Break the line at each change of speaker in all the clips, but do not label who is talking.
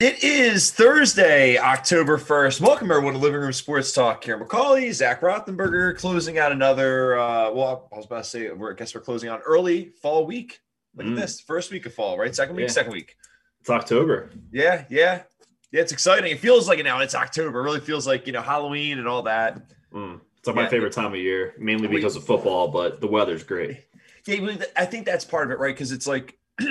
It is Thursday, October 1st. Welcome everyone to Living Room Sports Talk. Kieran McCauley, Zach Rothenberger, closing out another, uh, well, I was about to say, we're, I guess we're closing out early fall week. Look
Mm.
at this, first week of fall, right? Second week,
Yeah.
second week.
It's October.
Yeah, yeah. Yeah, it's exciting. It feels like it now. It's October. It really feels like, you know, Halloween and all that.
Mm. It's like my favorite time of year, mainly because of football, but the weather's great.
Yeah, I think that's part of it, right? Because it's like,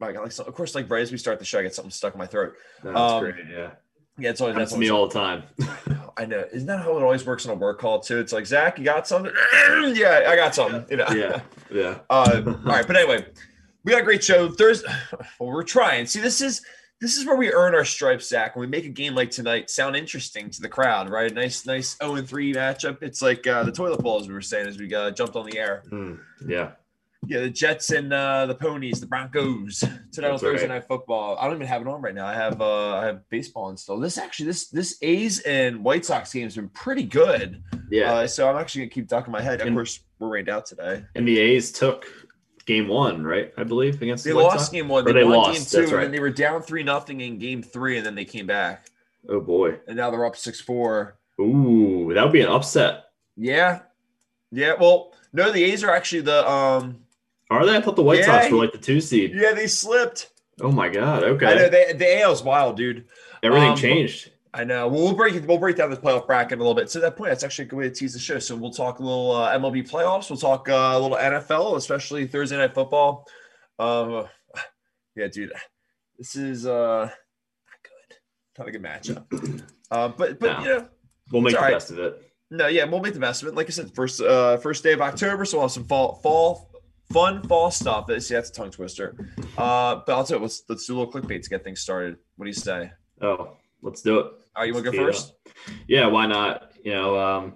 like, like, so- of course, like right as we start the show, I get something stuck in my throat.
That's
Um,
great. Yeah.
Yeah, it's always that's
me all the time.
I know. Isn't that how it always works on a work call too? It's like Zach, you got something? yeah, I got something. You know.
yeah. Yeah.
Uh, all right, but anyway, we got a great show Thursday. Well, we're trying. See, this is this is where we earn our stripes, Zach. When we make a game like tonight sound interesting to the crowd, right? Nice, nice zero and three matchup. It's like uh, the toilet bowl, as we were saying as we uh, jumped on the air.
Mm. Yeah.
Yeah, the Jets and uh, the Ponies, the Broncos tonight on Thursday
right.
Night Football. I don't even have it on right now. I have uh, I have baseball installed. This actually this this A's and White Sox game has been pretty good.
Yeah.
Uh, so I'm actually gonna keep ducking my head. Of
And-
course, we're rained out today.
and the A's took game one, right? I believe against
They
the White
lost
Sox?
game one. They,
they
won
lost,
game two,
that's
and they were down three nothing in game three, and then they came back,
Oh boy.
and now they're up six four.
Ooh, that would be an upset.
Yeah, yeah. Well, no, the A's are actually the um.
Are they? I thought the White
Yeah,
Sox were like the two seed.
Yeah, they slipped.
Oh my god. Okay.
I know they, the AL's wild, dude.
Everything
um,
changed.
I know. Well, we'll break we'll break down the playoff bracket a little bit. So at that point, that's actually a good way to tease the show. So we'll talk a little uh, MLB playoffs. We'll talk uh, a little NFL, especially Thursday night football. Um, yeah, dude, this is uh not good. Not a good matchup. Uh, but but
No.
you know,
We'll make the
right.
best of it.
no, yeah, we'll make the best of it. Like I said, first uh first day of October, so we'll have some fall fall fun false stuff. See, that's a tongue twister. Uh, but I'll tell you, let's let's do a little clickbait to get things started. What do you say?
Oh, let's do it.
All right, you want to go first?
Yeah, why not? You know, um,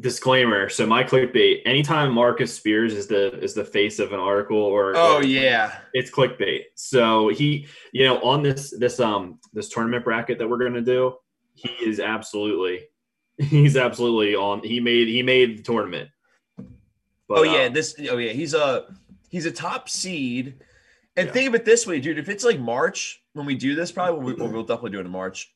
disclaimer. So my clickbait. Anytime Marcus Spears is the is the face of an article or
Oh
or
yeah.
it's clickbait. So he, you know, on this this um this tournament bracket that we're gonna do, he is absolutely he's absolutely on. He made he made the tournament. But,
oh yeah,
uh,
this. Oh yeah, he's a he's a top seed. And
Yeah.
think of it this way, dude. If it's like March when we do this, probably we'll, we'll, we'll definitely do it in March.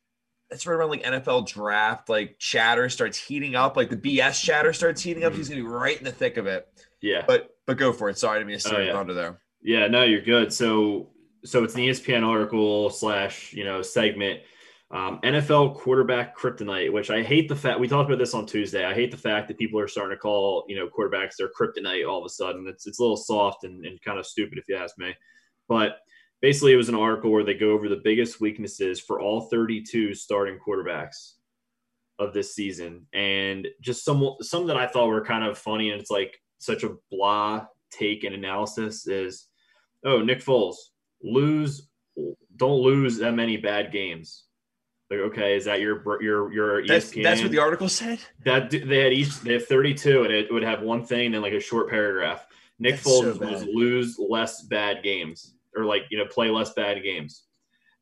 It's right around like NFL draft, like chatter starts heating up, like the BS chatter starts heating up.
Mhm.
He's gonna be right in the thick of it.
yeah.
But but go for it. Sorry to be a
Oh, yeah.
thunder there.
Yeah, no, you're good. So, so it's an ESPN article slash you know segment. Um, NFL quarterback kryptonite, which I hate the fact we talked about this on Tuesday. I hate the fact that people are starting to call you know quarterbacks their kryptonite all of a sudden. It's it's a little soft and, and kind of stupid if you ask me. But basically, it was an article where they go over the biggest weaknesses for all 32 starting quarterbacks of this season, and just some some that I thought were kind of funny. And it's like such a blah take and analysis is oh, Nick Foles, lose, don't lose that many bad games. Like, okay, is that your your your E
That's
ESPN?
that's what the article said.
that they had each they have 32, and it would have one thing and then like a short paragraph. Nick
That's so
Foles was lose less bad games, or like you know play less bad games.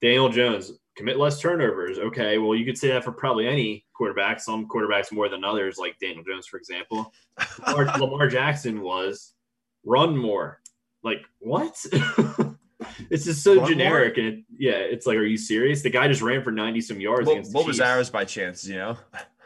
Daniel Jones commit less turnovers. Okay, well you could say that for probably any quarterback. Some quarterbacks more than others, like Daniel Jones, for example. Lamar, Lamar Jackson was run more. Like what? it's just so
Run
generic, and it, yeah, it's like, are you serious? The guy just ran for ninety some yards
What,
against. the
what was ours by chance? You know,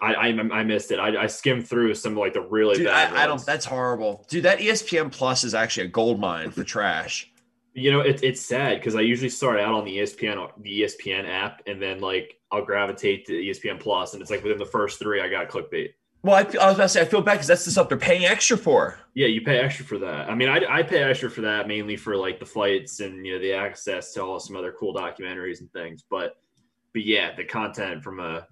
I, I I missed it. I, I skimmed through some like the really
dude,
bad.
I, I don't. That's horrible, dude. That ESPN Plus is actually a gold mine for trash.
You know, it, it's sad because I usually start out on the ESPN the ESPN app, and then like I'll gravitate to ESPN Plus, and it's like within the first three, I got clickbait.
Well, I, I was about to say I feel bad because that's the stuff they're paying extra for.
Yeah, you pay extra for that. I mean, I, I pay extra for that mainly for like the flights and you know the access to all some other cool documentaries and things. But but yeah, the content from a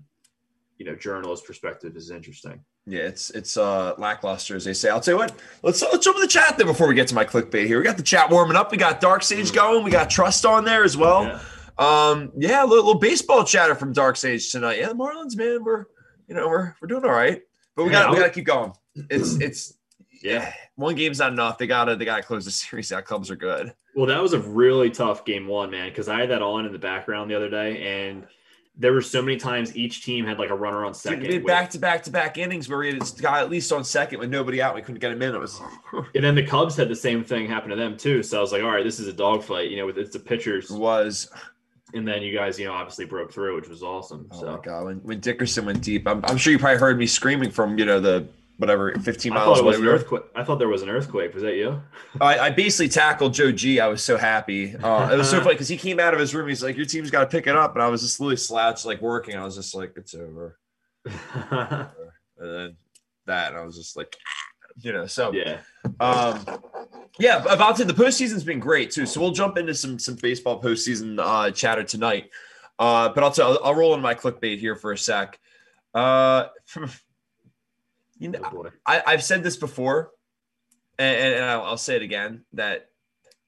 you know journalist perspective is interesting.
Yeah, it's it's uh lackluster as they say. I'll tell you what. Let's let's jump in the chat there before we get to my clickbait here. We got the chat warming up. We got Dark Sage
Mm.
going. We got Trust on there as well.
Yeah.
Um, yeah, a little, little baseball chatter from Dark Sage tonight. Yeah, the Marlins, man, we're you know we're we're doing all right, but we got we got to keep going. It's it's
Yeah.
one game's not enough. They gotta they gotta close the series out. Cubs are good.
Well, that was a really tough game one, man, because I had that on in the background the other day, and there were so many times each team had like a runner on
Dude,
second. with-
back to back to back innings where we had this at least on second with nobody out. We couldn't get him in. It was
and then the Cubs had the same thing happen to them too. So I was like, all right, this is a dogfight. You know, with it's the pitchers.
was
and then you guys, you know, obviously broke through, which was awesome.
Oh
so
my god, when, when Dickerson went deep, I'm, I'm sure you probably heard me screaming from you know the whatever 15
I
miles
thought it was
away.
an earthquake. I thought there was an earthquake. Was that you?
I, I basically tackled Joe G. I was so happy. Uh, it was so funny because he came out of his room. He's like, "Your team's got to pick it up," and I was just literally slouched, like working. I was just like, "It's over," and then that, and I was just like, you know. So
yeah.
Um, yeah, about to the postseason's been great too. So we'll jump into some some baseball postseason uh, chatter tonight. Uh, but I'll tell I'll, I'll roll in my clickbait here for a sec. Uh, you know,
Oh.
I, I've said this before, and, and I'll, I'll say it again that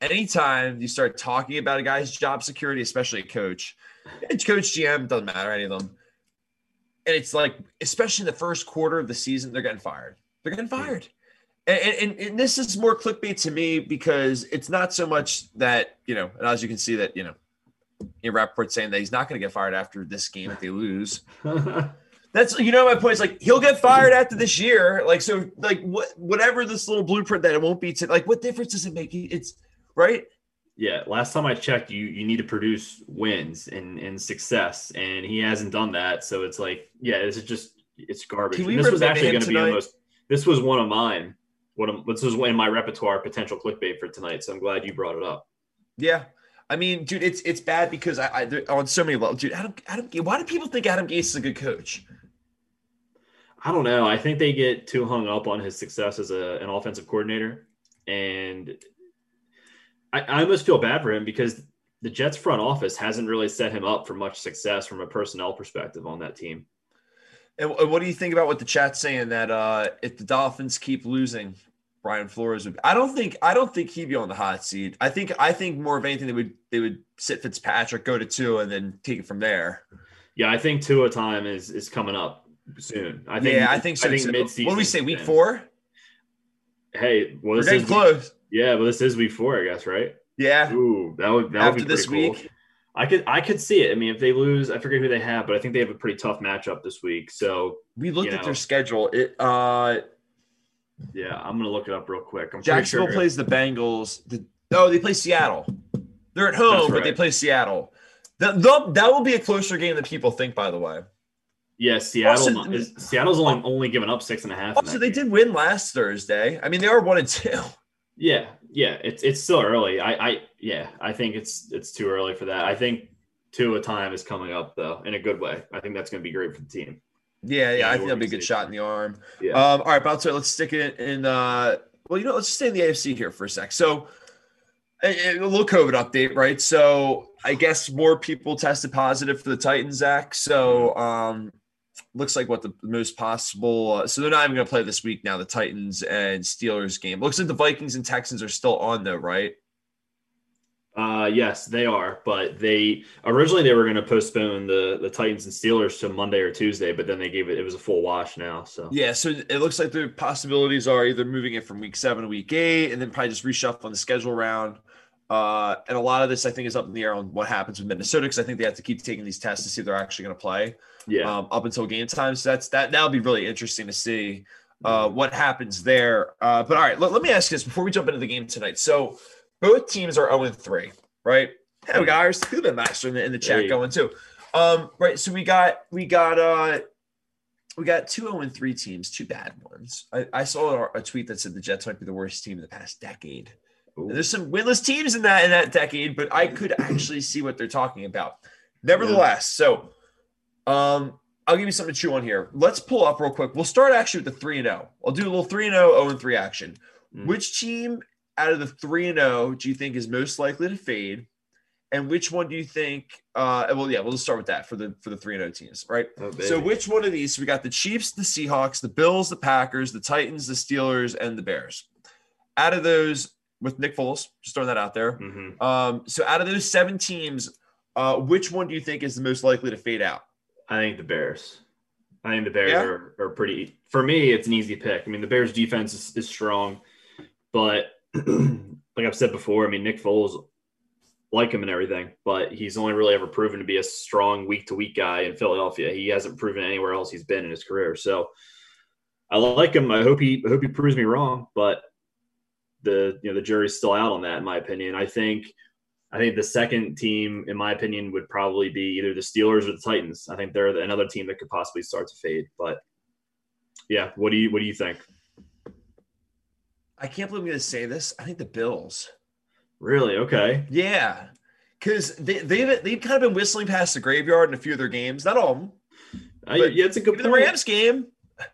anytime you start talking about a guy's job security, especially a coach, it's coach, GM, doesn't matter any of them, and it's like, especially in the first quarter of the season, they're getting fired. They're getting fired. And, and, and this is more clickbait to me because it's not so much that, you know, and as you can see that, you know, in Rapoport saying that he's not going to get fired after this game if they lose. That's you know my point is like he'll get fired after this year. Like so, like what whatever this little blueprint that it won't be to like what difference does it make? It's right.
yeah. Last time I checked, you you need to produce wins and and success, and he hasn't done that. So it's like, yeah, this is just it's garbage.
Can we
And this was actually going to be the most. This was one of mine. One of this was in my repertoire potential clickbait for tonight. So I'm glad you brought it up.
Yeah, I mean, dude, it's it's bad because I, I there- on so many levels, dude. Adam, Adam, why do people think Adam Gase is a good coach?
I don't know. I think they get too hung up on his success as a, an offensive coordinator, and I, I almost feel bad for him because the Jets front office hasn't really set him up for much success from a personnel perspective on that team.
And, what do you think about what the chat's saying that uh if the Dolphins keep losing, Brian Flores would? I don't think I don't think he'd be on the hot seat. I think I think more of anything they would they would sit Fitzpatrick, go to Tua, and then take it from there.
Yeah, I think Tua time is is coming up soon. I think.
yeah, I think so.
I think
too.
mid-season.
What do we say? Week four?
Hey, well,
We're
this
getting
is
close.
yeah, but this is week four, I guess, right?
Yeah.
Ooh, that would that
After
would be
this
cool.
week.
I could I could see it. I mean, if they lose, I forget who they have, but I think they have a pretty tough matchup this week. So
We looked at
know.
their schedule. It uh
yeah, I'm gonna look it up real quick. I'm
Jacksonville
sure-
plays the Bengals. The, oh, they play Seattle. They're at home,
That's
but they play Seattle. That, that will be a closer game than people think, by the way.
Yeah, Seattle
Also-
is Seattle's only only given up six and a half.
Also, they
game.
did win last Thursday. I mean, they are one and two.
Yeah, yeah, it's it's still early. I, I yeah, I think it's it's too early for that. I think Tua time is coming up though in a good way. I think that's going to be great for the team.
Yeah, yeah,
Yeah,
I think that'll be a good shot in the arm.
Yeah.
Um, all right, Bouncer, let's stick it in. Uh, well, you know, let's stay in the AFC here for a sec. So, a, a little COVID update, right? So, I guess more people tested positive for the Titans, Zach. So, um, looks like what the most possible. Uh, so, they're not even going to play this week now, the Titans and Steelers game. Looks like the Vikings and Texans are still on, though, right?
Uh, yes, they are, but they originally they were going to postpone the the Titans and Steelers to Monday or Tuesday, but then they gave it it was a full wash now. So
Yeah, so it looks like the possibilities are either moving it from week seven to week eight, and then probably just reshuffling the schedule around. Uh, and a lot of this, I think, is up in the air on what happens with Minnesota because I think they have to keep taking these tests to see if they're actually going to play
yeah,
um, up until game time. So that's that. That'll be really interesting to see uh, what happens there. Uh, but all right, let, let me ask you this before we jump into the game tonight. So both teams are 0 3, right? Hey, we got the master in the, in the chat going too. Um, right. So we got we got uh we got two 0 3 teams, two bad ones. I, I saw a, a tweet that said the Jets might be the worst team in the past decade. There's some winless teams in that in that decade, but I could actually see what they're talking about. Nevertheless, so um I'll give you something to chew on here. Let's pull up real quick. We'll start actually with the 3 and 0. I'll do a little 3 and 0, 0 and 3 action.
Mm.
Which team out of the 3 and 0 do you think is most likely to fade? And which one do you think uh well yeah, we'll just start with that for the for the 3 and 0 teams, right?
Oh,
So which one of these? So we got the Chiefs, the Seahawks, the Bills, the Packers, the Titans, the Steelers, and the Bears. Out of those, with Nick Foles, just throwing that out there.
Mhm.
Um, so out of those seven teams, uh, which one do you think is the most likely to fade out?
I think the Bears. I think the Bears
Yeah?
are, are pretty. For me, it's an easy pick. I mean, the Bears' defense is, is strong, but like I've said before, I mean, Nick Foles, like him and everything, but he's only really ever proven to be a strong week to week guy in Philadelphia. He hasn't proven anywhere else he's been in his career. So I like him. I hope he I hope he proves me wrong, but the you know the jury's still out on that, in my opinion. I think I think the second team, in my opinion, would probably be either the Steelers or the Titans. I think they're another team that could possibly start to fade. But yeah, what do you what do you think?
I can't believe I'm going to say this. I think the Bills.
Really? Okay.
Yeah, because they, they've they've kind of been whistling past the graveyard in a few of their games. Not all of them.
Uh, yeah, it's a good.
The Rams game.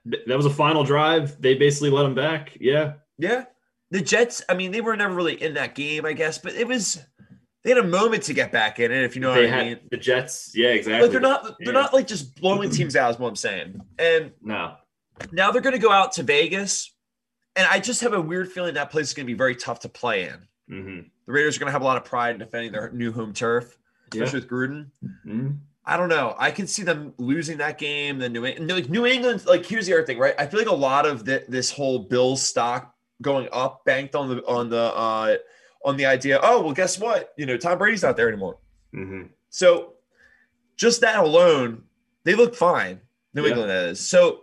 That was a final drive. They basically let them back. Yeah.
Yeah. The Jets. I mean, they were never really in that game, I guess, but it was. They had a moment to get back in it, if you know
they
what I mean.
The Jets, yeah, exactly.
But they're not. They're
Yeah.
not like just blowing teams out. Is what I'm saying. And
No.
now they're going to go out to Vegas, and I just have a weird feeling that place is going to be very tough to play in.
hmm
The Raiders are going to have a lot of pride in defending their new home turf,
Yeah.
especially with Gruden.
Mhm.
I don't know. I can see them losing that game. Then New England, like New England, like here's the other thing, right? I feel like a lot of the, this whole Bills stock going up banked on the on the uh on the idea. Oh well, guess what? You know, Tom Brady's not there anymore.
Mhm.
So just that alone, they look fine. New
Yeah.
England is. So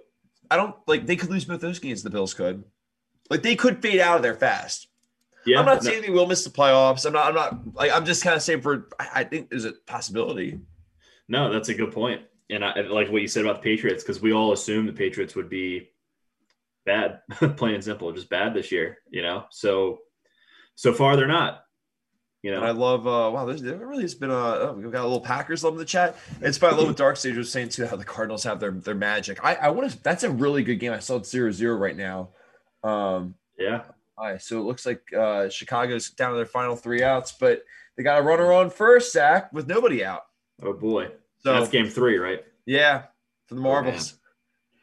I don't like they could lose both those games. The Bills could, like they could fade out of there fast.
Yeah.
I'm not
no-
saying they will miss the playoffs. I'm not. I'm not like. I'm just kind of saying for. I, I think there's a possibility.
No, that's a good point. And I like what you said about the Patriots because we all assumed the Patriots would be bad, plain and simple, just bad this year. You know, so so far they're not. You know,
And I love, uh, wow, there's, there really has been a, oh, we've got a little Packers love in the chat. It's probably a little Dark Sage was saying too, how the Cardinals have their, their magic. I, I want to, that's a really good game. I saw it zero zero right now. Um,
yeah,
all right, so it looks like uh, Chicago's down to their final three outs, but they got a runner on first, Zach, with nobody out.
oh boy,
So
that's game three, right?
yeah, for the Marbles.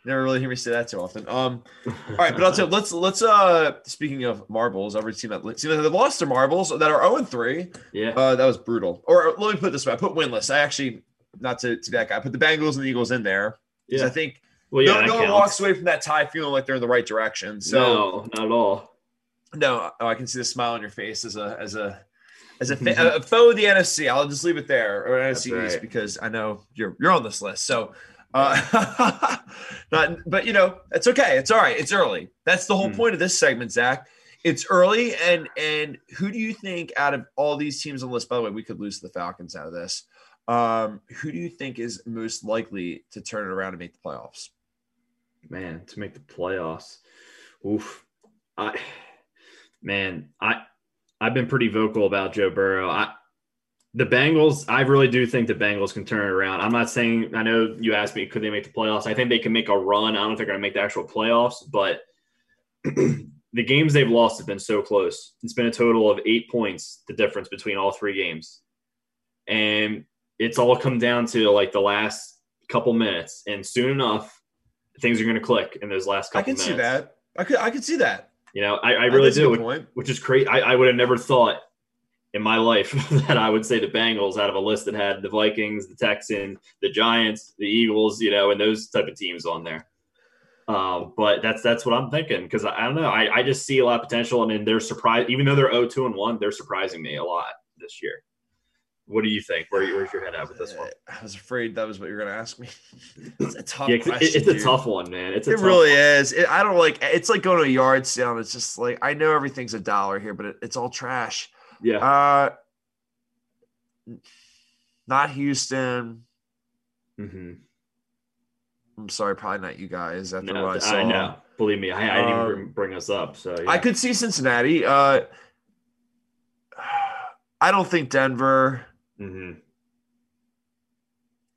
Never really hear me say that too often. Um, all right, but I'll tell you, let's let's uh speaking of marbles, every team that team that lost their marbles that are 0 and 3.
yeah,
Uh, that was brutal. Or let me put this way: I put winless. I actually not to, to that guy. I put the Bengals and the Eagles in there because
yeah.
I think
well, yeah,
no, no one walks away from that tie feeling like they're in the right direction. So
no, not at all.
no, oh, I can see the smile on your face as a as a as a, fa- a foe of the NFC. I'll just leave it there or
That's
NFC East
right.
because I know you're you're on this list. So. Uh, not, but you know, it's okay. It's all right. It's early. That's the whole
Hmm.
point of this segment, Zach. It's early, and and who do you think out of all these teams on the list? By the way, we could lose the Falcons out of this. Um, who do you think is most likely to turn it around and make the playoffs?
Man to make the playoffs. Oof. I man i i've been pretty vocal about joe burrow. I the bengals i really do think the bengals can turn it around. I'm not saying i know you asked me could they make the playoffs? I think they can make a run. I don't think they're going to make the actual playoffs but the games they've lost have been so close. It's been a total of eight points the difference between all three games. And it's all come down to like the last couple minutes. And soon enough things are going to click in those last couple
I can
minutes.
see that. I could I could see that.
You know, I, I really do, which, which is crazy. I, I would have never thought in my life that I would say the Bengals out of a list that had the Vikings, the Texans, the Giants, the Eagles, you know, and those type of teams on there. Um, but that's that's what I'm thinking because I, I don't know. I, I just see a lot of potential. I mean, they're surprised, even though they're 0-2 and one, they're surprising me a lot this year. What do you think? Where, where's your head at with this one?
I was afraid that was what you were going to ask me. it's a tough
Yeah,
question.
it, it's a
dude.
tough one, man. It's a
It really
one.
is. It, I don't like. It's like going to a yard sale. And it's just like I know everything's a dollar here, but it, it's all trash.
Yeah,
Uh, not Houston.
hmm
I'm sorry, probably not you guys. After
no,
what I saw,
I know. Believe me, I, I didn't even
Um,
bring, bring us up. So yeah.
I could see Cincinnati. Uh, I don't think Denver.
Mhm.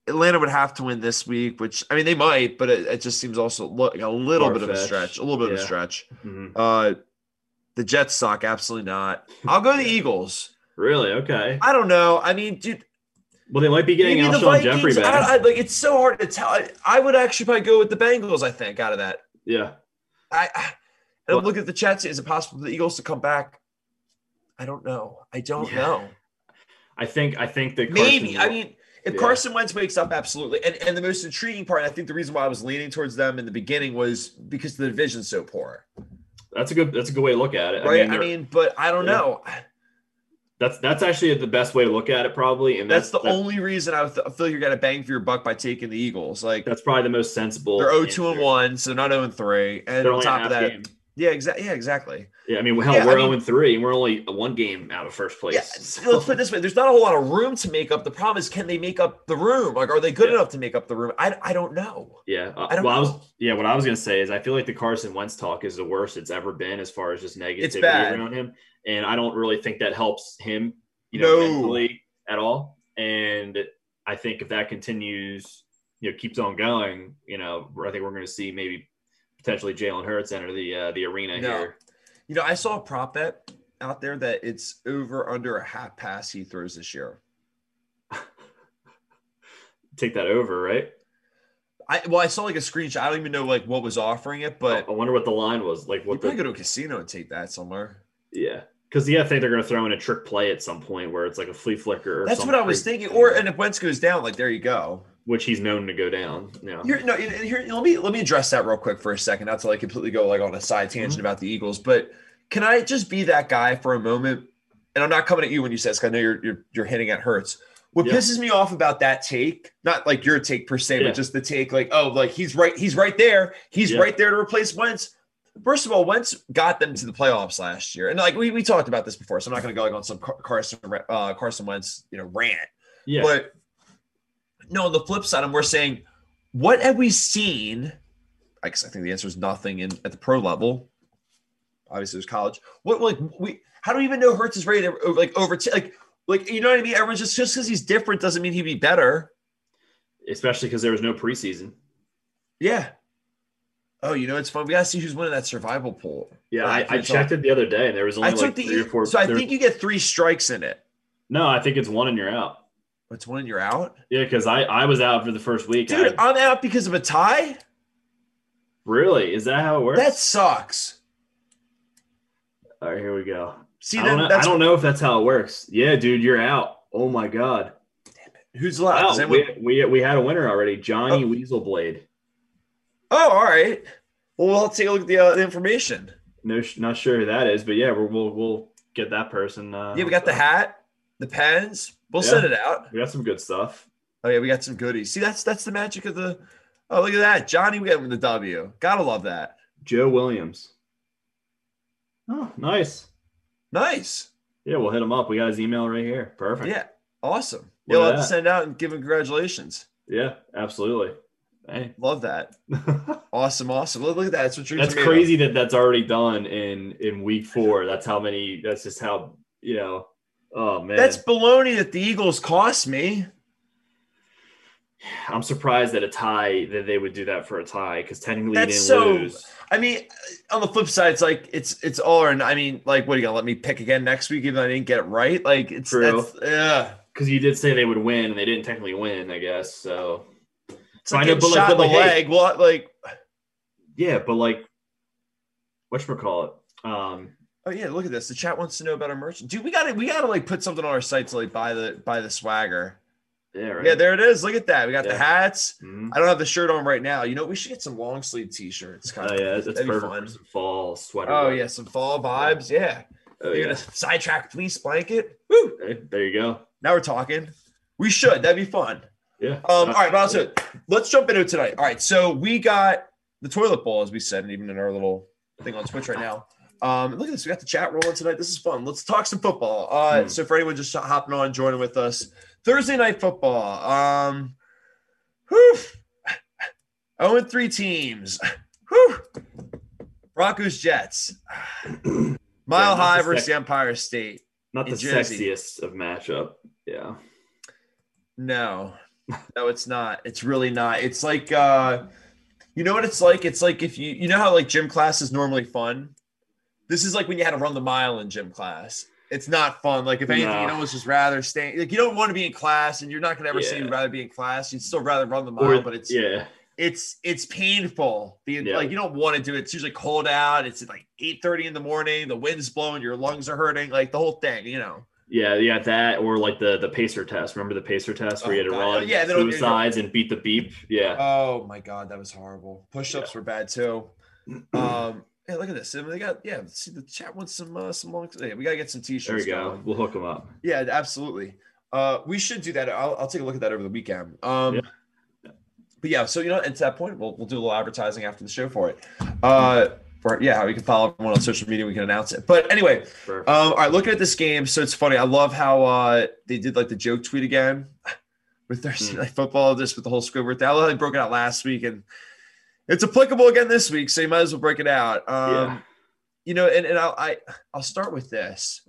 Atlanta would have to win this week, which I mean they might, but it, it just seems also lo- like a little bit of a stretch. A little bit of a
Yeah.
stretch.
Mhm.
Uh, the Jets suck. Absolutely not. I'll go to the Eagles.
Really? Okay.
I don't know. I mean, dude,
Well, they might be getting Alshon Jeffery
Vikings. I,
back.
I, like it's so hard to tell. I, I would actually probably go with the Bengals. I think out of that,
yeah.
I, I and
Well-
look at the Jets. Is it possible for the Eagles to come back? I don't know. I don't
Yeah.
know.
I think. I think that
Maybe.
Carson-
I mean, if
Yeah.
Carson Wentz wakes up, absolutely. And and the most intriguing part, I think the reason why I was leaning towards them in the beginning was because the division's so poor,
that's a good. That's a good way to look at it.
right?
I
I
mean,
mean, but I don't
Yeah.
know.
that's that's actually the best way to look at it, probably. And
That's
that's
the
that-
only reason I, th- I feel like you're gonna bang for your buck by taking the Eagles. Like
That's probably the most sensible.
they're 0 2 and 1, so not 0 and 3. And
They're
on top of that,
game.
Yeah, exactly. Yeah, exactly.
Yeah, I mean, hell,
Yeah,
we're
I mean-
0 3, and we're only one game out of first place.
Yeah,
So-
let's put it this way: there's not a whole lot of room to make up. The problem is, can they make up the room? Like, are they good
Yeah.
enough to make up the room? I, I don't know.
Yeah. Uh,
I don't
well, I was
know.
yeah, what I was gonna say is I feel like the Carson Wentz talk is the worst it's ever been as far as just negativity around him. And I don't really think that helps him, you know,
No.
mentally at all. And I think if that continues, you know, keeps on going, you know, I think we're gonna see maybe potentially Jalen Hurts enter the uh, the arena
No.
here.
You know, I saw a prop bet out there that it's over under a half pass he throws this year.
Take that over, right?
I well, I saw like a screenshot. I don't even know like what was offering it, but
I wonder what the line was. Like
you
what
probably
the
go to a casino and take that somewhere.
yeah. Because yeah, I think they're gonna throw in a trick play at some point where it's like a flea flicker. Or
That's what I was thinking. Or and if Wentz goes down, like there you go.
Which he's known to go down. Yeah.
Here, no, here, let me let me address that real quick for a second. Not to like completely go like on a side tangent
Mhm.
about the Eagles, but can I just be that guy for a moment? And I'm not coming at you when you say this. I know you're you're, you're hitting at Hurts. What
Yeah.
pisses me off about that take, not like your take per se,
Yeah.
but just the take, like, oh, like he's right, he's right there, he's
Yeah.
right there to replace Wentz. First of all, Wentz got them to the playoffs last year, and like we, we talked about this before, so I'm not going to go like on some Carson uh, Carson Wentz you know rant.
Yeah.
But no, on the flip side, and we're saying, what have we seen? I guess I think the answer is nothing in at the pro level. Obviously, there's college. What like we? How do we even know Hurts is ready to like over like like you know what I mean? Everyone's just just because he's different doesn't mean he'd be better.
especially because there was no preseason.
Yeah. Oh, you know it's fun. We gotta see who's winning that survival pool.
Yeah, I, I checked it the other day, and there was only
I took
like
the
three or four.
so I
there-
think you get three strikes in it.
no, I think it's one and you're out.
What's one and you're out,
Yeah, because I I was out for the first week.
dude.
I-
I'm out because of a tie.
really? Is that how it works?
That sucks.
All right, here we go.
See,
I don't, know, I don't know if that's how it works. Yeah, dude, you're out. Oh my god. Damn it.
who's left.
Wow,
Does
we, we we had a winner already. Johnny Weaselblade.
Oh, all right. Well, we'll take a look at the, uh, the information.
No, not sure who that is, but yeah, we'll we'll, we'll get that person. Uh,
Yeah, we got the hat, the pens. We'll
Yeah.
send it out.
We got some good stuff.
Oh yeah, we got some goodies. See, that's that's the magic of the. Oh, look at that, Johnny. We got him the W. Gotta love that.
Joe Williams. Oh, nice.
Nice.
Yeah, we'll hit him up. We got his email right here. Perfect.
Yeah, awesome.
Look
You'll
at
have to send out and give him congratulations.
Yeah, absolutely. Hey.
Love that. Awesome, awesome. Look, look at that. That's what dreams
that's
are made of.
crazy that that's already done in in week four. That's how many. That's just how you know. Oh man,
That's baloney that the Eagles cost me.
I'm surprised that a tie that they would do that for a tie because technically
That's so-
lose.
I mean, on the flip side, it's like it's it's all or I mean, like, what are you gonna let me pick again next week even though I didn't get it right? Like, it's
True.
yeah.
Because you did say they would win, and they didn't technically win, I guess. So
It's like
know, but like-
shot in
but
the
like, hey-
leg. Well, like,
yeah, but like, whatchamacallit? Um,
oh yeah, look at this. The chat wants to know about our merchant. Dude, we gotta we gotta like put something on our site to like buy the buy the swagger.
yeah, right.
Yeah, there it is. Look at that. We got the
Yeah.
hats.
Mhm.
I don't have the shirt on right now. You know, we should get some long sleeve t-shirts.
Oh
Kind of.
yeah, it's, it's
That'd be
perfect
fun.
for some fall sweater.
Oh yeah, some fall vibes. Yeah.
Oh,
You're
yeah.
gonna sidetrack fleece blanket. Woo!
Hey, there you go.
Now we're talking. We should. That'd be fun.
Yeah.
Um, all right, but also let's jump into it tonight. All right, so we got the toilet bowl, as we said, and even in our little thing on Twitch right now. Um, look at this. We got the chat rolling tonight. This is fun. Let's talk some football. Uh,
Hmm.
so for anyone just hopping on, joining with us, Thursday night football. Um, whew. 0 and 3 teams. Whew. Broncos Jets. Mile
not
High
the
versus
sec-
Empire State.
Not the
Jersey.
sexiest of matchup. Yeah.
No, no, it's not. It's really not. It's like uh you know what it's like? It's like if you you know how like gym class is normally fun. This is like when you had to run the mile in gym class. It's not fun. Like if anything, you
No.
know, it's just rather stay. Like you don't want to be in class, and you're not gonna ever say you'd rather be in class. You'd still rather run the mile,
Or
but it's
yeah.
it's it's painful. The
Yeah.
like you don't want to do it. It's usually cold out. It's like eight thirty in the morning. The wind's blowing. Your lungs are hurting. Like the whole thing. You know.
Yeah, yeah, that or like the the pacer test. Remember the pacer test where you had
Oh,
to
God.
run
Oh, yeah, they don't-
and beat the beep? Yeah.
Oh my god, that was horrible. Push-ups were bad too. Um, yeah, look at this. I mean, they got yeah. See, the chat wants some uh, some long. Yeah, we gotta get some t-shirts.
we go.
going.
We'll hook them up.
Yeah, absolutely. Uh, we should do that. I'll, I'll take a look at that over the weekend. Um,
Yeah.
but yeah, so you know, and to that point, we'll we'll do a little advertising after the show for it. Uh, For yeah, we can follow everyone on social media. We can announce it. But anyway, um, all right. Looking at this game, so it's funny. I love how uh, they did like the joke tweet again with their mm. like, football. This with the whole Squidward. I love how they broke it out last week, and it's applicable again this week. So you might as well break it out. Um, yeah. You know, and, and I'll I, I'll start with this.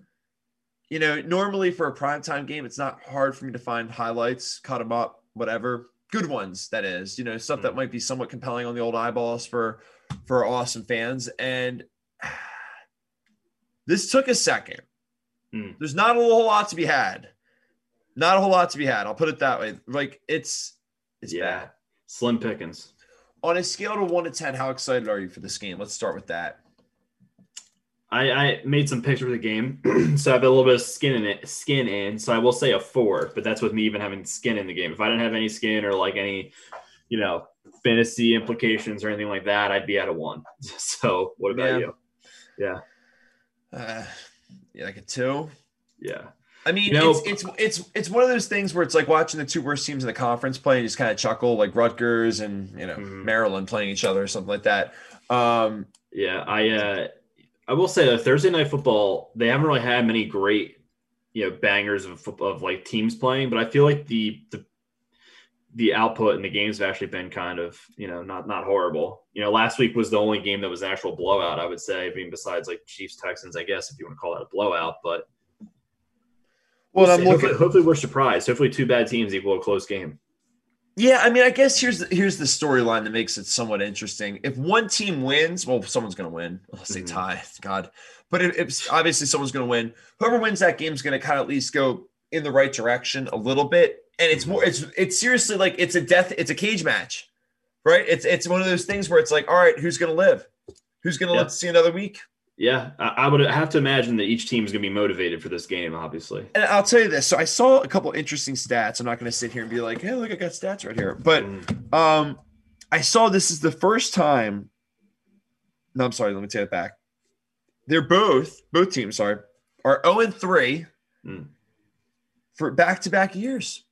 You know, normally for a primetime game, it's not hard for me to find highlights, cut them up, whatever good ones that is you know stuff that mm. might be somewhat compelling on the old eyeballs for for awesome fans and this took a second mm. there's not a whole lot to be had not a whole lot to be had i'll put it that way like it's it's yeah bad.
slim pickings
on a scale to 1 to 10 how excited are you for this game let's start with that
I, I made some pictures of the game, so I have a little bit of skin in it, skin in. So I will say a four, but that's with me even having skin in the game. If I didn't have any skin or like any, you know, fantasy implications or anything like that, I'd be at a one. So what about yeah. you? Yeah.
Uh, yeah, like a two.
Yeah.
I mean, you know, it's, it's it's it's one of those things where it's like watching the two worst teams in the conference play and just kind of chuckle, like Rutgers and you know mm-hmm. Maryland playing each other or something like that. Um,
yeah, I uh, I will say that Thursday night football, they haven't really had many great, you know, bangers of of like teams playing, but I feel like the the the output in the games have actually been kind of, you know, not not horrible. You know, last week was the only game that was an actual blowout, I would say. I mean, besides like Chiefs Texans, I guess if you want to call that a blowout, but well, we'll I'm looking. Hopefully, hopefully, we're surprised. Hopefully, two bad teams equal a close game.
Yeah, I mean, I guess here's the, here's the storyline that makes it somewhat interesting. If one team wins, well, someone's going to win. Let's say mm-hmm. tie, God. But if, if obviously someone's going to win, whoever wins that game is going to kind of at least go in the right direction a little bit. And it's more, it's it's seriously like it's a death, it's a cage match, right? It's it's one of those things where it's like, all right, who's going to live? Who's going to yeah. live to see another week?
Yeah, I, would have to imagine that each team is going to be motivated for this game, obviously.
And I'll tell you this. So I saw a couple interesting stats. I'm not going to sit here and be like, "Hey, look, I got stats right here." But mm. um, I saw this is the first time. No, I'm sorry. Let me take it back. They're both both teams. Sorry, are 0 and 3 mm. for back to back years.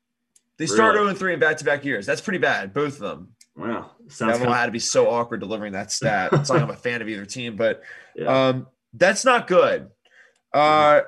They really? start 0 and 3 in back to back years. That's pretty bad, both of them.
Wow,
sounds. I don't know how to be so awkward delivering that stat. it's like I'm a fan of either team, but yeah. um, that's not good. Uh,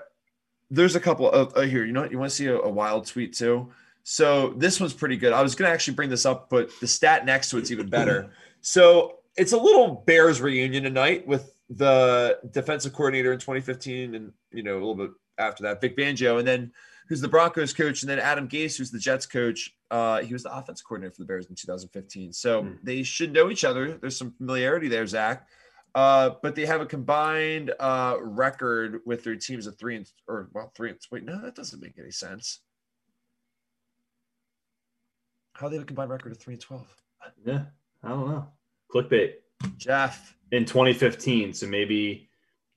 there's a couple of uh, here. You know what? You want to see a, a, wild tweet too? So this one's pretty good. I was gonna actually bring this up, but the stat next to it's even better. So it's a little Bears reunion tonight with the defensive coordinator in 2015, and you know a little bit after that, Vic Fangio, and then who's the Broncos coach, and then Adam Gase, who's the Jets coach. Uh, he was the offense coordinator for the Bears in 2015. So mm. they should know each other. There's some familiarity there, Zach. Uh, but they have a combined uh, record with their teams of three and or well three and wait no that doesn't make any sense. How they have a combined record of three and twelve?
Yeah, I don't know. Clickbait.
Jeff
in 2015, so maybe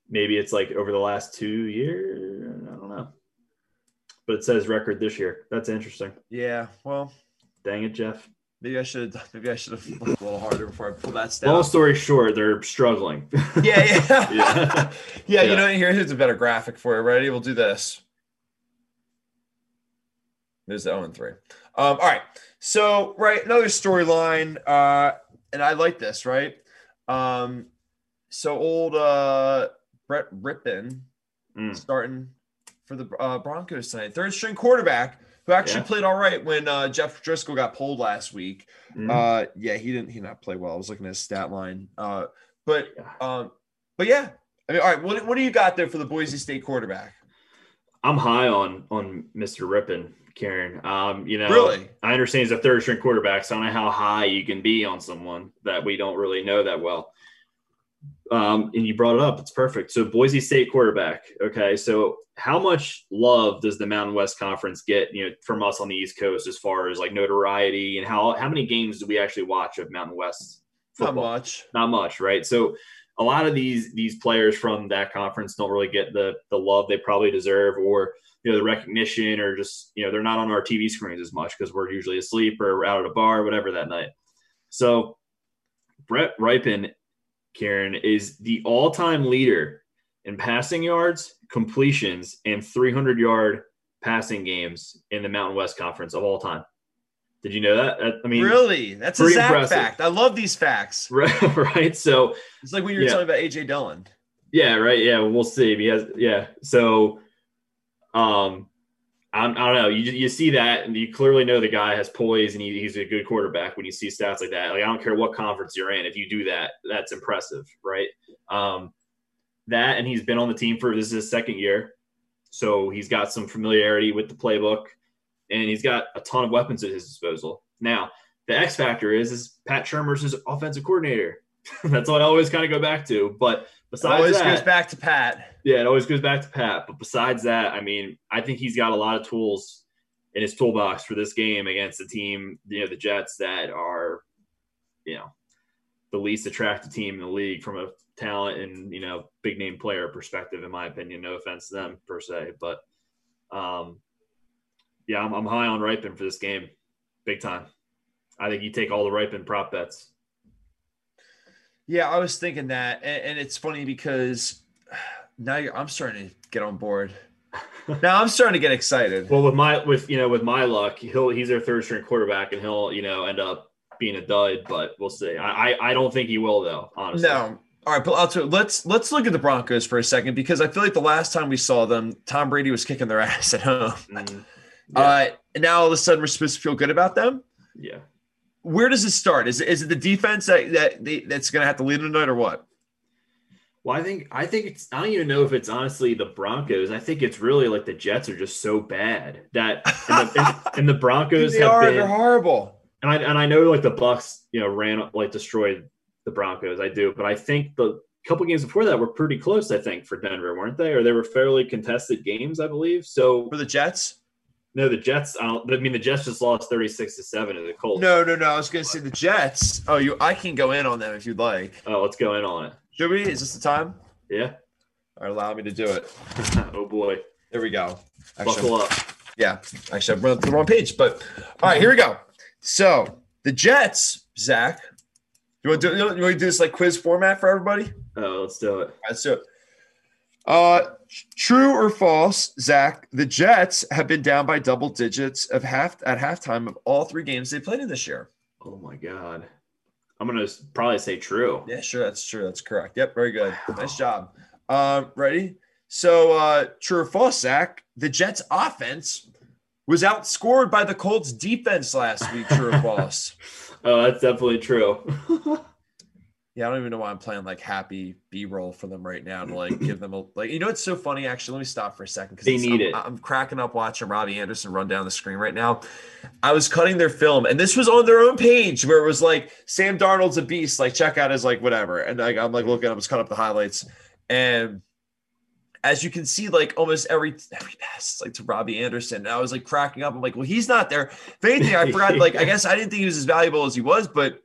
maybe it's like over the last two years. I don't know but it says record this year. That's interesting.
Yeah. Well,
dang it, Jeff.
Maybe I should. Have. Maybe I should have looked a little harder before I pull that stat.
Long story short, they're struggling.
yeah, yeah, yeah. yeah. yeah. You know, here, here's a better graphic for you. Ready? We'll do this. There's the 0 and 3. Um, all right. So, right, another storyline. Uh, and I like this, right? Um, so old uh Brett Rypien mm. starting for the uh, Broncos tonight. Third string quarterback who actually yeah. played all right when uh, Jeff Driskel got pulled last week. Mm-hmm. Uh, yeah, he didn't he not play well. I was looking at his stat line. Uh, but um, but yeah, I mean, all right. What, what do you got there for the Boise State quarterback?
I'm high on on Mr. Rypien, Kieran. Um, you know,
really,
I understand he's a third string quarterback, so I don't know how high you can be on someone that we don't really know that well. Um, and you brought it up. It's perfect. So Boise State quarterback. Okay, so how much love does the Mountain West Conference get, you know, from us on the East Coast as far as like notoriety and how how many games do we actually watch of Mountain West
football? Not much.
Not much, right? So a lot of these these players from that conference don't really get the the love they probably deserve or you know the recognition or just you know they're not on our TV screens as much because we're usually asleep or out at a bar or whatever that night. So Brett Rypien Kieran, is the all time leader in passing yards, completions, and 300 yard passing games in the Mountain West Conference of all time. Did you know that? I mean,
really? That's a fact. I love these facts.
Right, right. So
it's like when you were yeah. talking about AJ Dillon.
Yeah, right. Yeah, we'll see. He has, yeah. So, um, I'm, I do not know. You you see that, and you clearly know the guy has poise, and he, he's a good quarterback. When you see stats like that, like I don't care what conference you're in, if you do that, that's impressive, right? Um, that, and he's been on the team for this is his second year, so he's got some familiarity with the playbook, and he's got a ton of weapons at his disposal. Now, the X factor is is Pat Shurmur's his offensive coordinator. that's what I always kind of go back to. But besides, it
always
that,
goes back to Pat.
Yeah, it always goes back to Pat. But besides that, I mean, I think he's got a lot of tools in his toolbox for this game against the team, you know, the Jets that are, you know, the least attractive team in the league from a talent and you know big name player perspective, in my opinion. No offense to them per se, but um, yeah, I'm, I'm high on Rypien for this game, big time. I think you take all the Rypien prop bets.
Yeah, I was thinking that, and, and it's funny because now I'm starting to get on board. now I'm starting to get excited.
Well, with my with you know with my luck, he'll he's their third string quarterback, and he'll you know end up being a dud. But we'll see. I I, I don't think he will though. Honestly,
no. All right, but also, let's let's look at the Broncos for a second because I feel like the last time we saw them, Tom Brady was kicking their ass at home. Mm, yeah. Uh, and now all of a sudden we're supposed to feel good about them.
Yeah
where does it start? Is it, is it the defense that, that they, that's going to have to lead tonight or what?
Well, I think I think it's I don't even know if it's honestly the Broncos. I think it's really like the Jets are just so bad that and the, and the Broncos
they are been, they're horrible.
And I and I know like the Bucks, you know, ran like destroyed the Broncos. I do, but I think the couple games before that were pretty close. I think for Denver, weren't they? Or they were fairly contested games, I believe. So
for the Jets,
no, the Jets. I, I mean, the Jets just lost thirty-six to seven to the Colts.
No, no, no. I was going to say the Jets. Oh, you. I can go in on them if you'd like.
Oh, let's go in on it.
Should we? Is this the time?
Yeah.
All right, allow me to do it.
oh boy.
There we go.
Actually, Buckle up.
Yeah. Actually, I went to the wrong page, but all right, here we go. So the Jets, Zach. You want to do, you want to do this like quiz format for everybody?
Oh, let's do it.
Let's do it. Uh, true or false, Zach? The Jets have been down by double digits of half at halftime of all three games they played in this year.
Oh my god! I'm gonna probably say true.
Yeah, sure, that's true. That's correct. Yep, very good. Wow. Nice job. Um, ready? So, uh, true or false, Zach? The Jets' offense was outscored by the Colts' defense last week. True or false?
oh, that's definitely true.
Yeah, I don't even know why I'm playing like happy B roll for them right now to like give them a like. You know, it's so funny. Actually, let me stop for a second because
they need
I'm,
it.
I'm cracking up watching Robbie Anderson run down the screen right now. I was cutting their film, and this was on their own page where it was like Sam Darnold's a beast. Like check out his like whatever, and like I'm like looking, I was cutting up the highlights, and as you can see, like almost every every pass like to Robbie Anderson. And I was like cracking up. I'm like, well, he's not there. If anything, I forgot. Like, I guess I didn't think he was as valuable as he was, but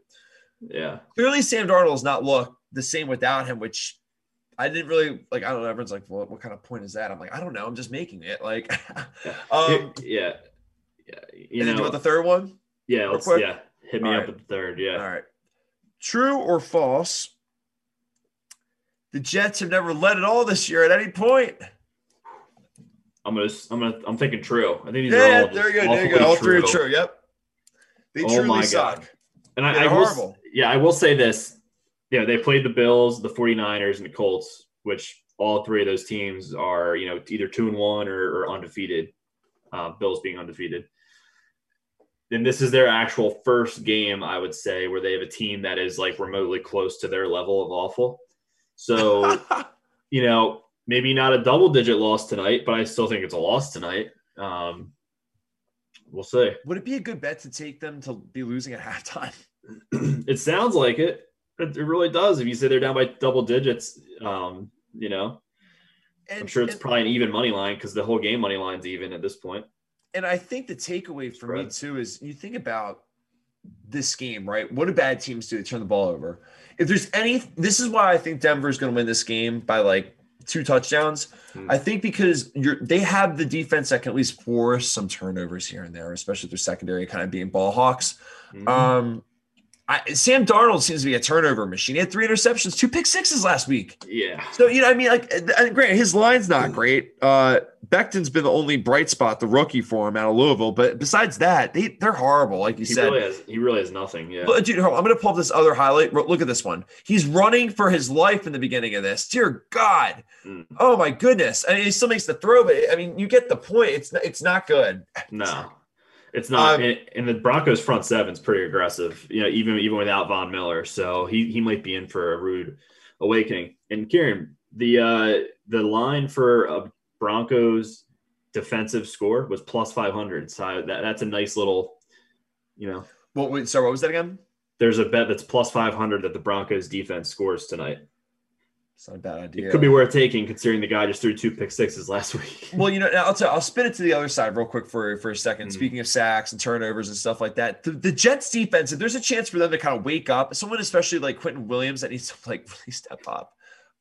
yeah.
Clearly, Sam Darnold does not look the same without him, which I didn't really like. I don't know. Everyone's like, well, what kind of point is that? I'm like, I don't know. I'm just making it. Like,
um, yeah. Yeah.
You know, you the third one?
Yeah. Let's, quick? yeah. Hit me All up right. with the third. Yeah.
All right. True or false? The Jets have never led at all this year at any point.
I'm gonna, I'm gonna, I'm thinking true. I think these
yeah,
are
all there you go. There you go. All three are true. Yep. They oh truly suck. God.
And I, I will, yeah, I will say this. Yeah, they played the Bills, the 49ers, and the Colts, which all three of those teams are, you know, either two and one or, or undefeated. Uh, Bills being undefeated. Then this is their actual first game, I would say, where they have a team that is like remotely close to their level of awful. So, you know, maybe not a double digit loss tonight, but I still think it's a loss tonight. Um, we'll see.
Would it be a good bet to take them to be losing at halftime?
it sounds like it. It really does. If you say they're down by double digits, um, you know, and, I'm sure it's and, probably an even money line because the whole game money line's even at this point.
And I think the takeaway for me too is you think about this game, right? What do bad teams do? They turn the ball over. If there's any, this is why I think Denver's going to win this game by like two touchdowns. Hmm. I think because you're they have the defense that can at least force some turnovers here and there, especially their secondary kind of being ball hawks. Mm-hmm. Um, I, Sam Darnold seems to be a turnover machine. He had three interceptions, two pick sixes last week.
Yeah.
So you know, I mean, like, granted, his line's not great, uh, Becton's been the only bright spot, the rookie for him out of Louisville. But besides that, they they're horrible, like you
he
said.
really has he really has nothing. Yeah.
But, dude, on, I'm going to pull up this other highlight. Look at this one. He's running for his life in the beginning of this. Dear God.
Mm.
Oh my goodness. I mean, he still makes the throw, but I mean, you get the point. It's it's not good.
No, it's not.
Um,
and, the Broncos front seven's pretty aggressive. You know, even even without Von Miller, so he he might be in for a rude awakening. And Kieran, the uh the line for a Broncos defensive score was plus five hundred. So that, that's a nice little, you know,
What? Wait, sorry, what was that again?
there's a bet that's plus five hundred that the Broncos defense scores tonight.
It's not a bad idea.
It could be worth taking considering the guy just threw two pick sixes last week.
Well, you know, I'll tell, I'll spin it to the other side real quick for for a 2nd
Mhm.
Speaking of sacks and turnovers and stuff like that, the, the Jets defense, if there's a chance for them to kind of wake up, someone especially like Quinnen Williams that needs to like really step up,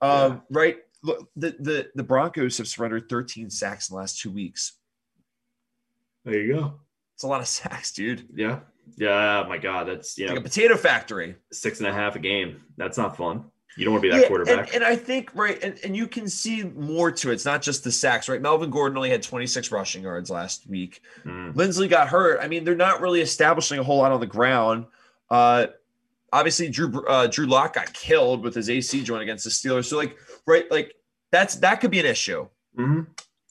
um, right? Look, the the the Broncos have surrendered 13 sacks in the last two weeks.
There you go.
It's a lot of sacks, dude.
Yeah. Yeah. Oh my God. That's, you
Like
know,
a potato factory.
six and a half a game. That's not fun. You don't want to be that
Yeah,
quarterback.
And, and I think right, and, and you can see more to it. It's not just the sacks, right? Melvin Gordon only had 26 rushing yards last week.
Mm.
Lindsay got hurt. I mean, they're not really establishing a whole lot on the ground. Uh, obviously, Drew uh, Drew Lock got killed with his AC joint against the Steelers. So, like, right, like that's that could be an issue.
hmm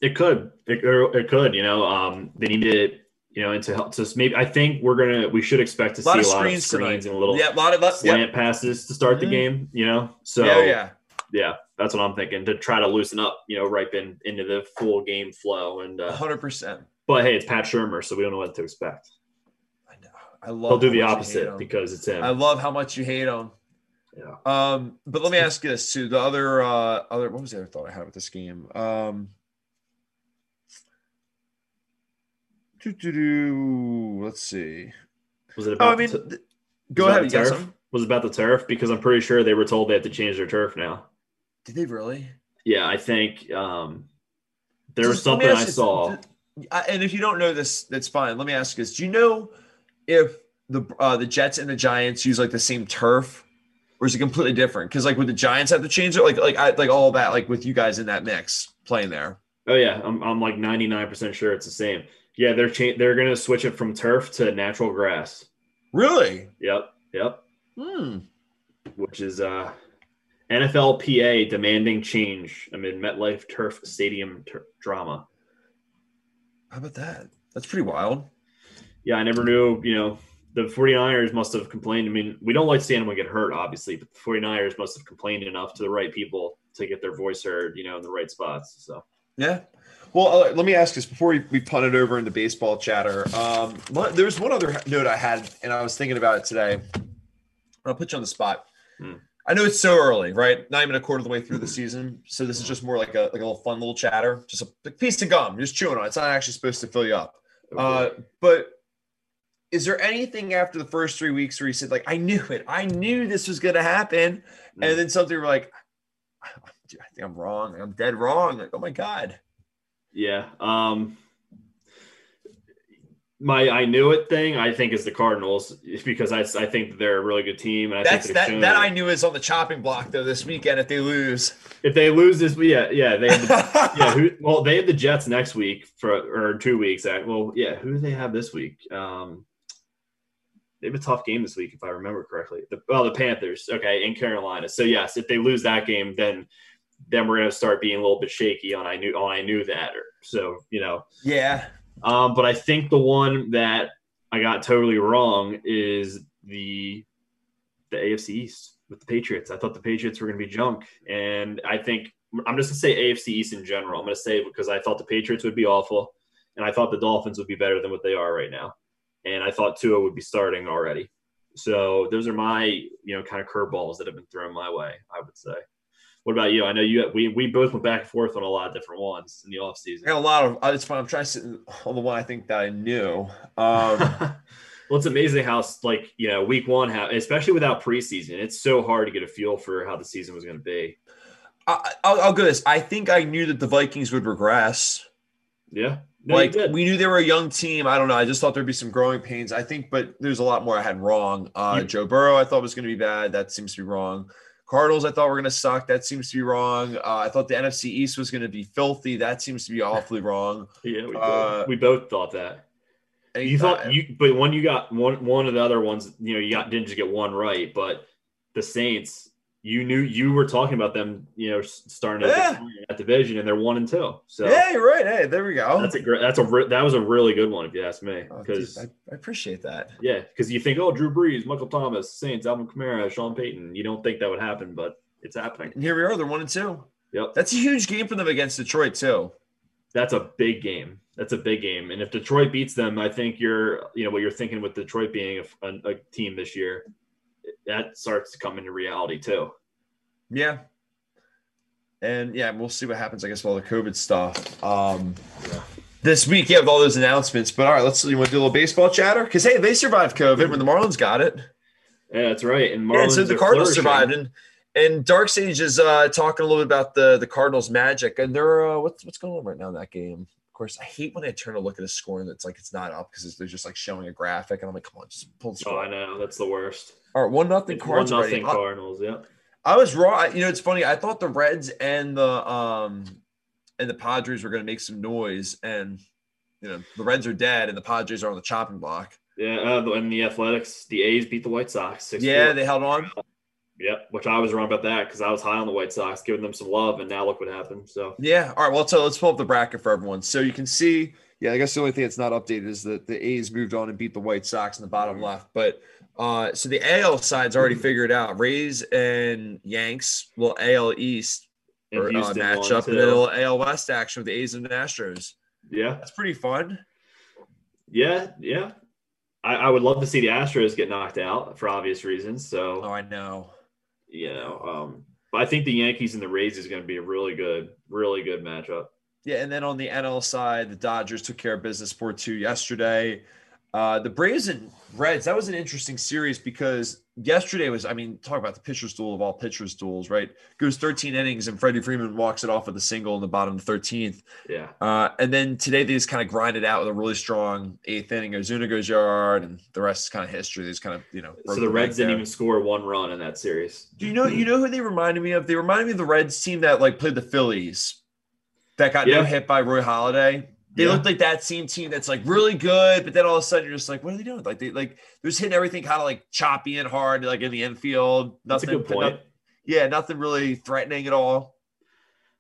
It could. It, it could. You know, um, they need to, you know, and to help. So maybe I think we're gonna. We should expect to
A
see a lot of
screens tonight.
and a little
Yeah, a lot of yeah,
slant passes to start the
Mhm.
game. You know, so
yeah, yeah.
yeah, that's what I'm thinking to try to loosen up. You know, ripen into the full game flow. And uh,
hundred percent.
but hey, it's Pat Shurmur, so we don't know what to expect.
I know. I love.
He'll do the
much you hate
opposite because it's him.
I love how much you hate him.
yeah.
Um, but let me ask you this too. The other uh other what was the other thought I had with this game? Um let's see.
Was it
Oh,
about?
I mean
the,
th- go ahead,
it
you
about
got
the turf? Was about the turf? Because I'm pretty sure they were told they have to change their turf now.
Did they really?
Yeah, I think um, there was
Just let
something I
you
saw.
this. And if you don't know this, that's fine. Let me ask you this: Do you know if the uh, the Jets and the Giants use like the same turf, or is it completely different? Because like, would the Giants have to change it? Like, like I like all that, like with you guys in that mix playing there.
Oh yeah, I'm, I'm like 99% sure it's the same. Yeah, they're cha- they're gonna switch it from turf to natural grass.
Really?
Yep, yep.
Hmm.
Which is uh, NFLPA demanding change amid MetLife Turf Stadium tur- drama.
How about that? That's pretty wild.
Yeah, I never knew. You know, the 49ers must have complained. I mean, we don't like seeing anyone get hurt, obviously, but the 49ers must have complained enough to the right people to get their voice heard. You know, in the right spots. So.
Yeah. Well, uh, let me ask this before we, we punt it over into baseball chatter. Um, one, there was one other note I had, and I was thinking about it today. I'll put you on the spot.
Hmm.
I know it's so early, right? Not even a quarter of the way through the season, so this is just more like a like a little fun little chatter, just a piece of gum, just chewing on. it. It's not actually supposed to fill you up. Uh, but is there anything after the first three weeks where you said like, I knew it, I knew this was going to happen,
Hmm.
and then something were like, I think I'm wrong. I'm dead wrong. Like, oh my god.
Yeah. Um my I knew it thing I think is the Cardinals because I, I think they're a really good team and I
That's
think
that. That. I knew is on the chopping block though this weekend if they lose.
if they lose this yeah yeah they have the, yeah who, well they have the Jets next week for or two weeks well yeah who do they have this week um they have a tough game this week if I remember correctly the well the Panthers okay in Carolina so yes if they lose that game then then we're gonna start being a little bit shaky on I knew on I knew that or so you know
yeah.
Um, but I think the one that I got totally wrong is the the AFC East with the Patriots. I thought the Patriots were going to be junk, and I think I'm just going to say AFC East in general. I'm going to say because I thought the Patriots would be awful, and I thought the Dolphins would be better than what they are right now, and I thought Tua would be starting already. So those are my you know kind of curveballs that have been thrown my way. I would say. What about you? I know you. We we both went back and forth on a lot of different ones in the offseason.
I got a lot of. uh, It's fun. I'm trying to sit on the one I think that I knew. Um,
well, it's amazing how like you know week one, how especially without preseason, it's so hard to get a feel for how the season was going to be.
I, I'll, I'll go this. I think I knew that the Vikings would regress.
Yeah, no,
like we knew they were a young team. I don't know. I just thought there'd be some growing pains. I think, but there's a lot more I had wrong. Uh,
You-
Joe Burrow, I thought was going to be bad. That seems to be wrong. Cardinals, I thought were going to suck. That seems to be wrong. Uh, I thought the NFC East was going to be filthy. That seems to be awfully wrong.
Yeah, we,
Uh,
both, we both thought that. You thought you, but when you got one, one of the other ones, you know, you got didn't just get one right, but the Saints, you knew you were talking about them, you know, starting at,
Yeah.
in division, and they're one and two. So
yeah, you're right. Hey, there we go.
that's a great. That's a re- that was a really good one if you ask me,
Oh,
because
I, I appreciate that.
yeah, because you think, oh, Drew Brees, Michael Thomas, Saints, Alvin Kamara, Sean Payton. You don't think that would happen, but it's happening.
And here we are. They're one and two.
Yep.
That's a huge game for them against Detroit too.
That's a big game. That's a big game. And if Detroit beats them, I think you're, you know, what you're thinking with Detroit being a, a, a team this year, that starts to come into reality too.
Yeah. And yeah, we'll see what happens, I guess, with all the COVID stuff. Um,
Yeah.
This week, yeah, with all those announcements. But all right, let's you want to do a little baseball chatter? Because hey, they survived COVID when the Marlins got it.
Yeah, that's right. And
Yeah,
Marlins
and so the Cardinals survived. And and Dark Sage is uh, talking a little bit about the the Cardinals magic. And they're uh, what's what's going on right now in that game? Of course, I hate when I turn to look at a score and it's like it's not up because they're just like showing a graphic, and I'm like, come on, just pull the
Oh,
score.
I know. That's the worst.
All right, one nothing
It's one nothing Cardinals. Yeah.
I was wrong. You know, it's funny. I thought the Reds and the um and the Padres were going to make some noise, and you know the Reds are dead, and the Padres are on the chopping block.
Yeah. Uh, and the Athletics, the A's beat the White Sox. 6-4.
Yeah, they held on.
Yep. Which I was wrong about that because I was high on the White Sox, giving them some love, and now look what happened. So
Yeah. All right. Well, so let's pull up the bracket for everyone. So you can see. Yeah, I guess the only thing that's not updated is that the A's moved on and beat the White Sox in the bottom left. But uh, so the AL side's already figured out. Rays and Yanks, little AL East or, uh, matchup, and then AL West action with the A's and the Astros.
yeah.
That's pretty fun.
Yeah. Yeah. I, I would love to see the Astros get knocked out for obvious reasons. So
Oh, I know.
you know, um, but I think the Yankees and the Rays is going to be a really good, really good matchup.
Yeah, and then on the NL side, the Dodgers took care of business 4 2 yesterday. Uh, the Braves and Reds, that was an interesting series because yesterday was, I mean, talk about the pitcher's duel of all pitcher's duels, right? Goes 13 innings and Freddie Freeman walks it off with a single in the bottom of the 13th.
Yeah.
Uh, and then today they just kind of grinded it out with a really strong eighth inning. Ozuna goes yard, and the rest is kind of history. They just kind of, you know,
So the Reds didn't even score one run in that series.
Do you know you know who they reminded me of? They reminded me of the Reds team that like played the Phillies that got
Yeah.
no hit by Roy Halladay. They
Yeah.
looked like that same team that's like really good, but then all of a sudden you're just like, what are they doing? Like they like they're just hitting everything kind of like choppy and hard, like in the infield.
That's a
Nothing,
good point.
yeah, nothing really threatening at all.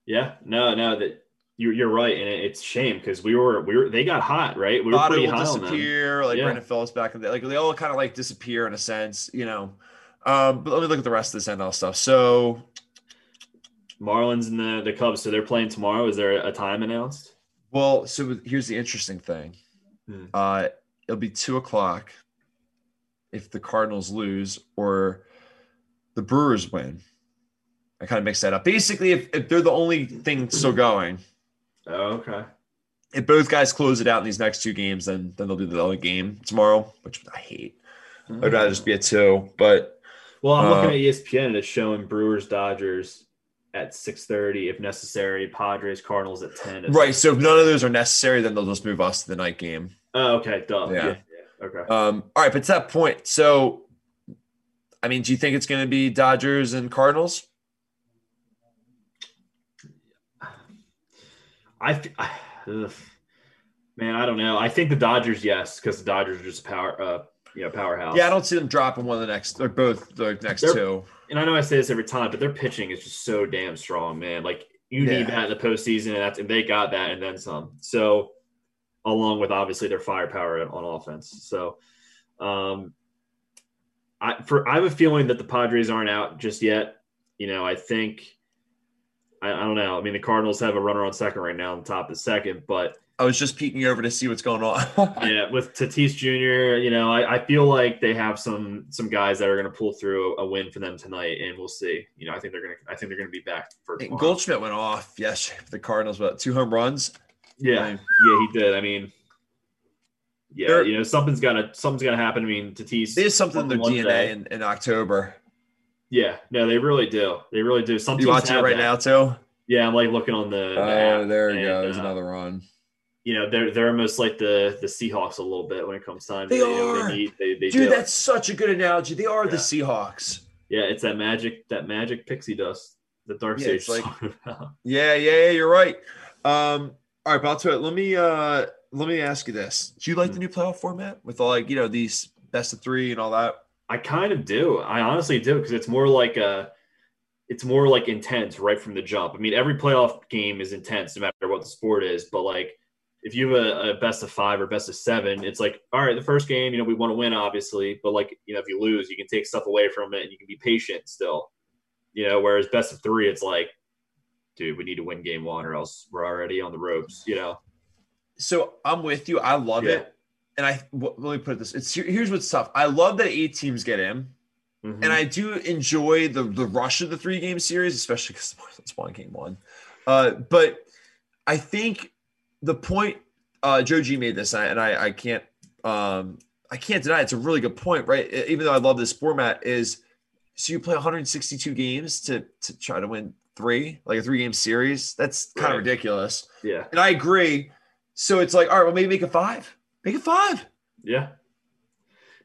Yeah, no, no, that you're, you're right, and it, it's shame because we were we were they got hot, right? We were
Votto
pretty
will
high on them.
disappear, like
Yeah.
Brandon Phillips back in the like they all kind of like disappear in a sense, you know. Um, but let me look at the rest of this NL stuff. So
Marlins and the the Cubs, so they're playing tomorrow. Is there a time announced?
Well, so here's the interesting thing.
Hmm.
Uh, it'll be two o'clock if the Cardinals lose or the Brewers win. I kind of mix that up. Basically, if, if they're the only thing still going,
Oh, okay.
if both guys close it out in these next two games, then then they'll do the other game tomorrow, which I hate. I'd rather just be a two, but
Well, I'm
Uh,
looking at ESPN and it's showing Brewers Dodgers at 6:30 if necessary. Padres Cardinals at 10. if-
right. So if none of those are necessary, then they'll just move us to the night game.
Oh, okay. Duh.
Yeah.
Yeah. yeah. Okay.
Um, all right, but to that point, so I mean, do you think it's going to be Dodgers and Cardinals?
I, ugh. man, I don't know. I think the Dodgers, yes, because the Dodgers are just power, uh, you know, powerhouse.
Yeah, I don't see them dropping one of the next. They're both the next
They're-
two.
And I know I say this every time, but their pitching is just so damn strong, man. Like you need that in the postseason, and that's and they got that and then some. So, along with obviously their firepower on offense. So, um, I for I have a feeling that the Padres aren't out just yet. You know, I think. I, I don't know. I mean, the Cardinals have a runner on second right now, on top of the second, but
I was just peeking over to see what's going on.
yeah, with Tatis Jr., you know, I, I feel like they have some some guys that are going to pull through a, a win for them tonight, and we'll see. You know, I think they're going to I think they're going to be back for tomorrow.
Goldschmidt went off yesterday for the Cardinals, but two home runs.
yeah,
Right.
yeah, he did. I mean, yeah, you know, something's got to something's got to happen. I mean, Tatis.
There's something in their DNA in, in October.
Yeah, no, they really do. They really do. Some
You watching it right
that.
now too?
Yeah, I'm like looking on the.
Oh,
app,
there
and,
go. There's
uh,
another run.
You know, they're they're almost like the the Seahawks a little bit when it comes time.
They
you know,
are.
They need, they, they
Dude,
do.
that's such a good analogy. They are the Seahawks.
Yeah, it's that magic, that magic pixie dust that Dark
Yeah,
Sage
like-. Yeah, yeah, yeah, you're right. Um, all right, but I'll tell you, let me uh let me ask you this. Do you like the new playoff format with all like, you know, these best of three and all that?
I kind of do. I honestly do because it's more like a, it's more like intense right from the jump. I mean, every playoff game is intense no matter what the sport is. But like, if you have a, a best of five or best of seven, it's like, all right, the first game, you know, we want to win, obviously. But like, you know, if you lose, you can take stuff away from it and you can be patient still. You know, whereas best of three, it's like, dude, we need to win game one or else we're already on the ropes. You know.
So I'm with you. I love
Yeah.
it. And I w- let me put it this. It's here's what's tough. I love that eight teams get in.
Mhm.
And I do enjoy the the rush of the three game series, especially because it's one game one. Uh, but I think the point uh, Joe G made this, and I, I, can't um, I can't deny it's a really good point, right? Even though I love this format, is so you play 162 games to to try to win three, like a three game series. That's kind
Right.
of ridiculous.
yeah,
And I agree. So it's like, all right, well, maybe make it five. Make it five.
yeah.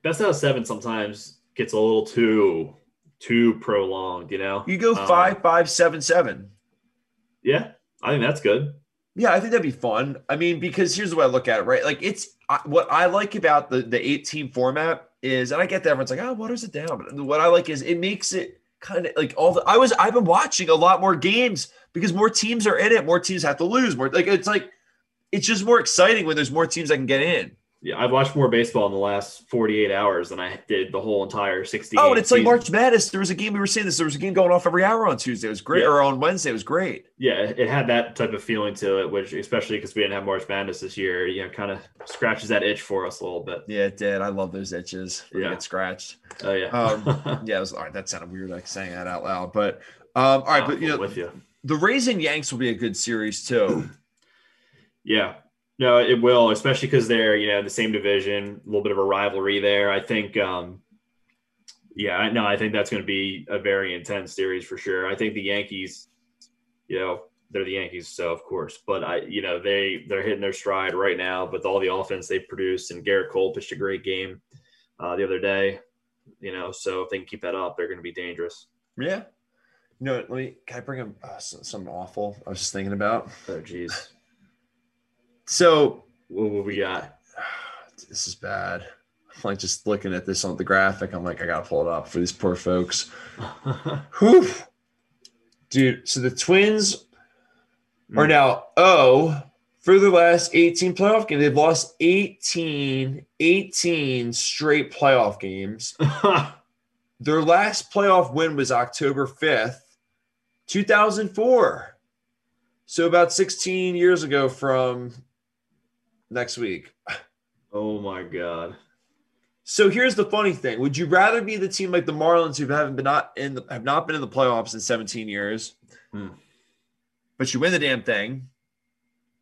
Best out of seven sometimes gets a little too too prolonged. You know.
You go
Um,
five, five, seven, seven.
Yeah, I think that's good.
Yeah, I think that'd be fun. I mean, because here's the way I look at it, right? Like it's I, what I like about the the eight team format is, and I get that everyone's like, oh, waters it down. But what I like is it makes it kind of like all the. I was I've been watching a lot more games because more teams are in it. More teams have to lose. More like it's like it's just more exciting when there's more teams that can get in.
Yeah, I've watched more baseball in the last 48 hours than I did the whole entire 60.
Oh, and it's like. March Madness. There was a game we were saying this. There was a game going off every hour on Tuesday. It was great,
Yeah.
or on Wednesday. It was great.
Yeah, it had that type of feeling to it, which especially because we didn't have March Madness this year, you know, kind of scratches that itch for us a little bit.
Yeah, it did. I love those itches. When
Yeah.
get scratched.
Oh yeah,
Um, Yeah, it was all right. That sounded weird, like saying that out loud. But um, all right, but you know,
with you.
the Rays and Yanks will be a good series too.
Yeah. No, it will, especially because they're, you know, the same division, a little bit of a rivalry there. I think, um, yeah, no, I think that's going to be a very intense series for sure. I think the Yankees, you know, they're the Yankees, so of course, but I, you know, they they're hitting their stride right now with all the offense they've produced, and Gerrit Cole pitched a great game uh, the other day. You know, so if they can keep that up, they're going to be dangerous.
yeah. You know, let me. Can I bring up uh, some- something awful? I was just thinking about.
Oh, geez,
So
what, we got?
this is bad. I'm like just looking at this on the graphic. I'm like, I gotta pull it up for these poor folks. Whew. Dude, so the Twins are
Mm.
now oh for the last 18 playoff games. They've lost 18, 18 straight playoff games. Their last playoff win was October 5th, 2004. So about 16 years ago from next week.
oh my god.
So here's the funny thing: Would you rather be the team like the Marlins, who haven't been not in the, have not been in the playoffs in 17 years,
Hmm.
but you win the damn thing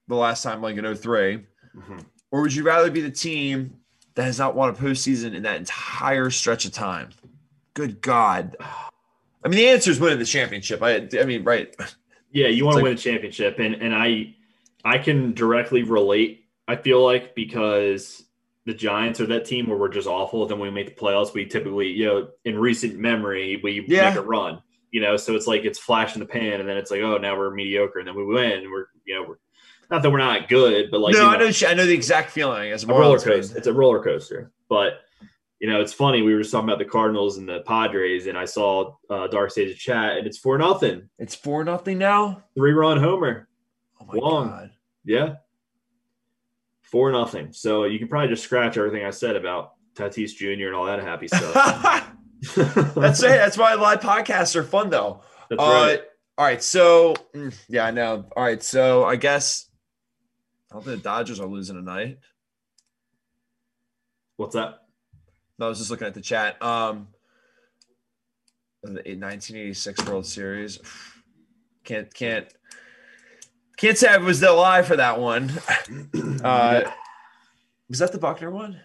the last time, like in 03,
Mhm.
or would you rather be the team that has not won a postseason in that entire stretch of time? Good God! I mean, the answer is winning the championship. I, I mean, right?
Yeah, you want to
like-
win a championship, and and I I can directly relate. I feel like because the Giants are that team where we're just awful. Then when we make the playoffs, we typically you know in recent memory we
Yeah.
make a run. You know, so it's like it's flash in the pan, and then it's like oh now we're mediocre, and then we win. And we're you know we're not that we're not good, but like
no,
you
I know. I know the exact feeling It's a
a roller
fan.
coaster. It's a roller coaster. But you know, it's funny. We were just talking about the Cardinals and the Padres, and I saw uh, Dark Sage chat, and it's four nothing,
It's four nothing now.
three run homer.
Oh my
Long.
God!
Yeah. Four nothing. So you can probably just scratch everything I said about Tatis Jr. and all that happy stuff.
That's it. That's why live podcasts are fun, though.
That's
uh,
right.
All right. So, mm, yeah, I know. All right. So, I guess I don't think the Dodgers are losing tonight.
What's that?
No, I was just looking at the chat. Um, the 1986 World Series. Can't, can't, can't say I was alive for that one. Uh, was that the Buckner one?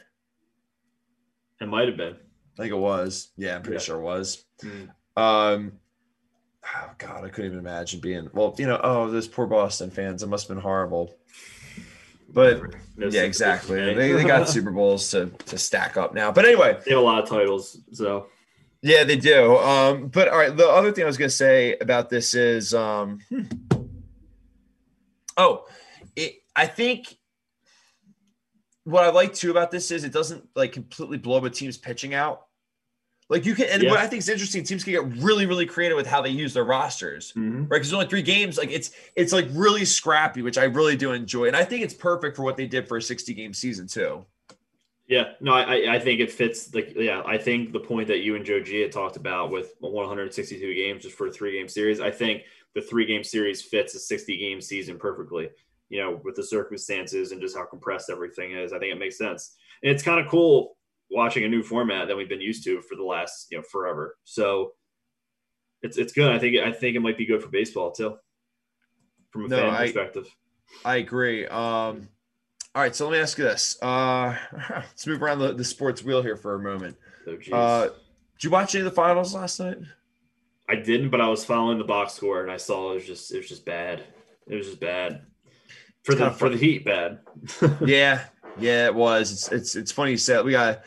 it might have been.
I think it was. Yeah, I'm pretty
Yeah.
sure it was.
Mm.
Um, oh God, I couldn't even imagine being. Well, you know, oh, those poor Boston fans. It must have been horrible. But
No
yeah, exactly. They, they got Super Bowls to to stack up now. But anyway,
They have a lot of titles. So
Yeah, they do. Um, but all right, the other thing I was going to say about this is, um, hmm. Oh, it, I think what I like too about this is it doesn't like completely blow a team's pitching out. Like you can, and
Yeah.
what I think is interesting, teams can get really, really creative with how they use their rosters,
Mhm.
right? Because there's only three games. Like it's, it's like really scrappy, which I really do enjoy, and I think it's perfect for what they did for a 60 game season too.
Yeah, no, I, I- I think it fits. Like, yeah, I think the point that you and Joe G had talked about with 162 games just for a three game series, I think the three game series fits a 60 game season perfectly. You know, with the circumstances and just how compressed everything is, I think it makes sense. And it's kind of cool watching a new format that we've been used to for the last you know forever. So it's it's good. I think I think it might be good for baseball too, from a
No,
fan
I-
perspective.
I agree. Um, all right, so let me ask you this. Uh, let's move around the, the sports wheel here for a moment.
Geez.
Uh, did you watch any of the finals last night?
I didn't, but I was following the box score and I saw it was just it was just bad. It was just bad for
It's
the for the Heat. Bad.
yeah, yeah, it was. It's it's it's funny you said we got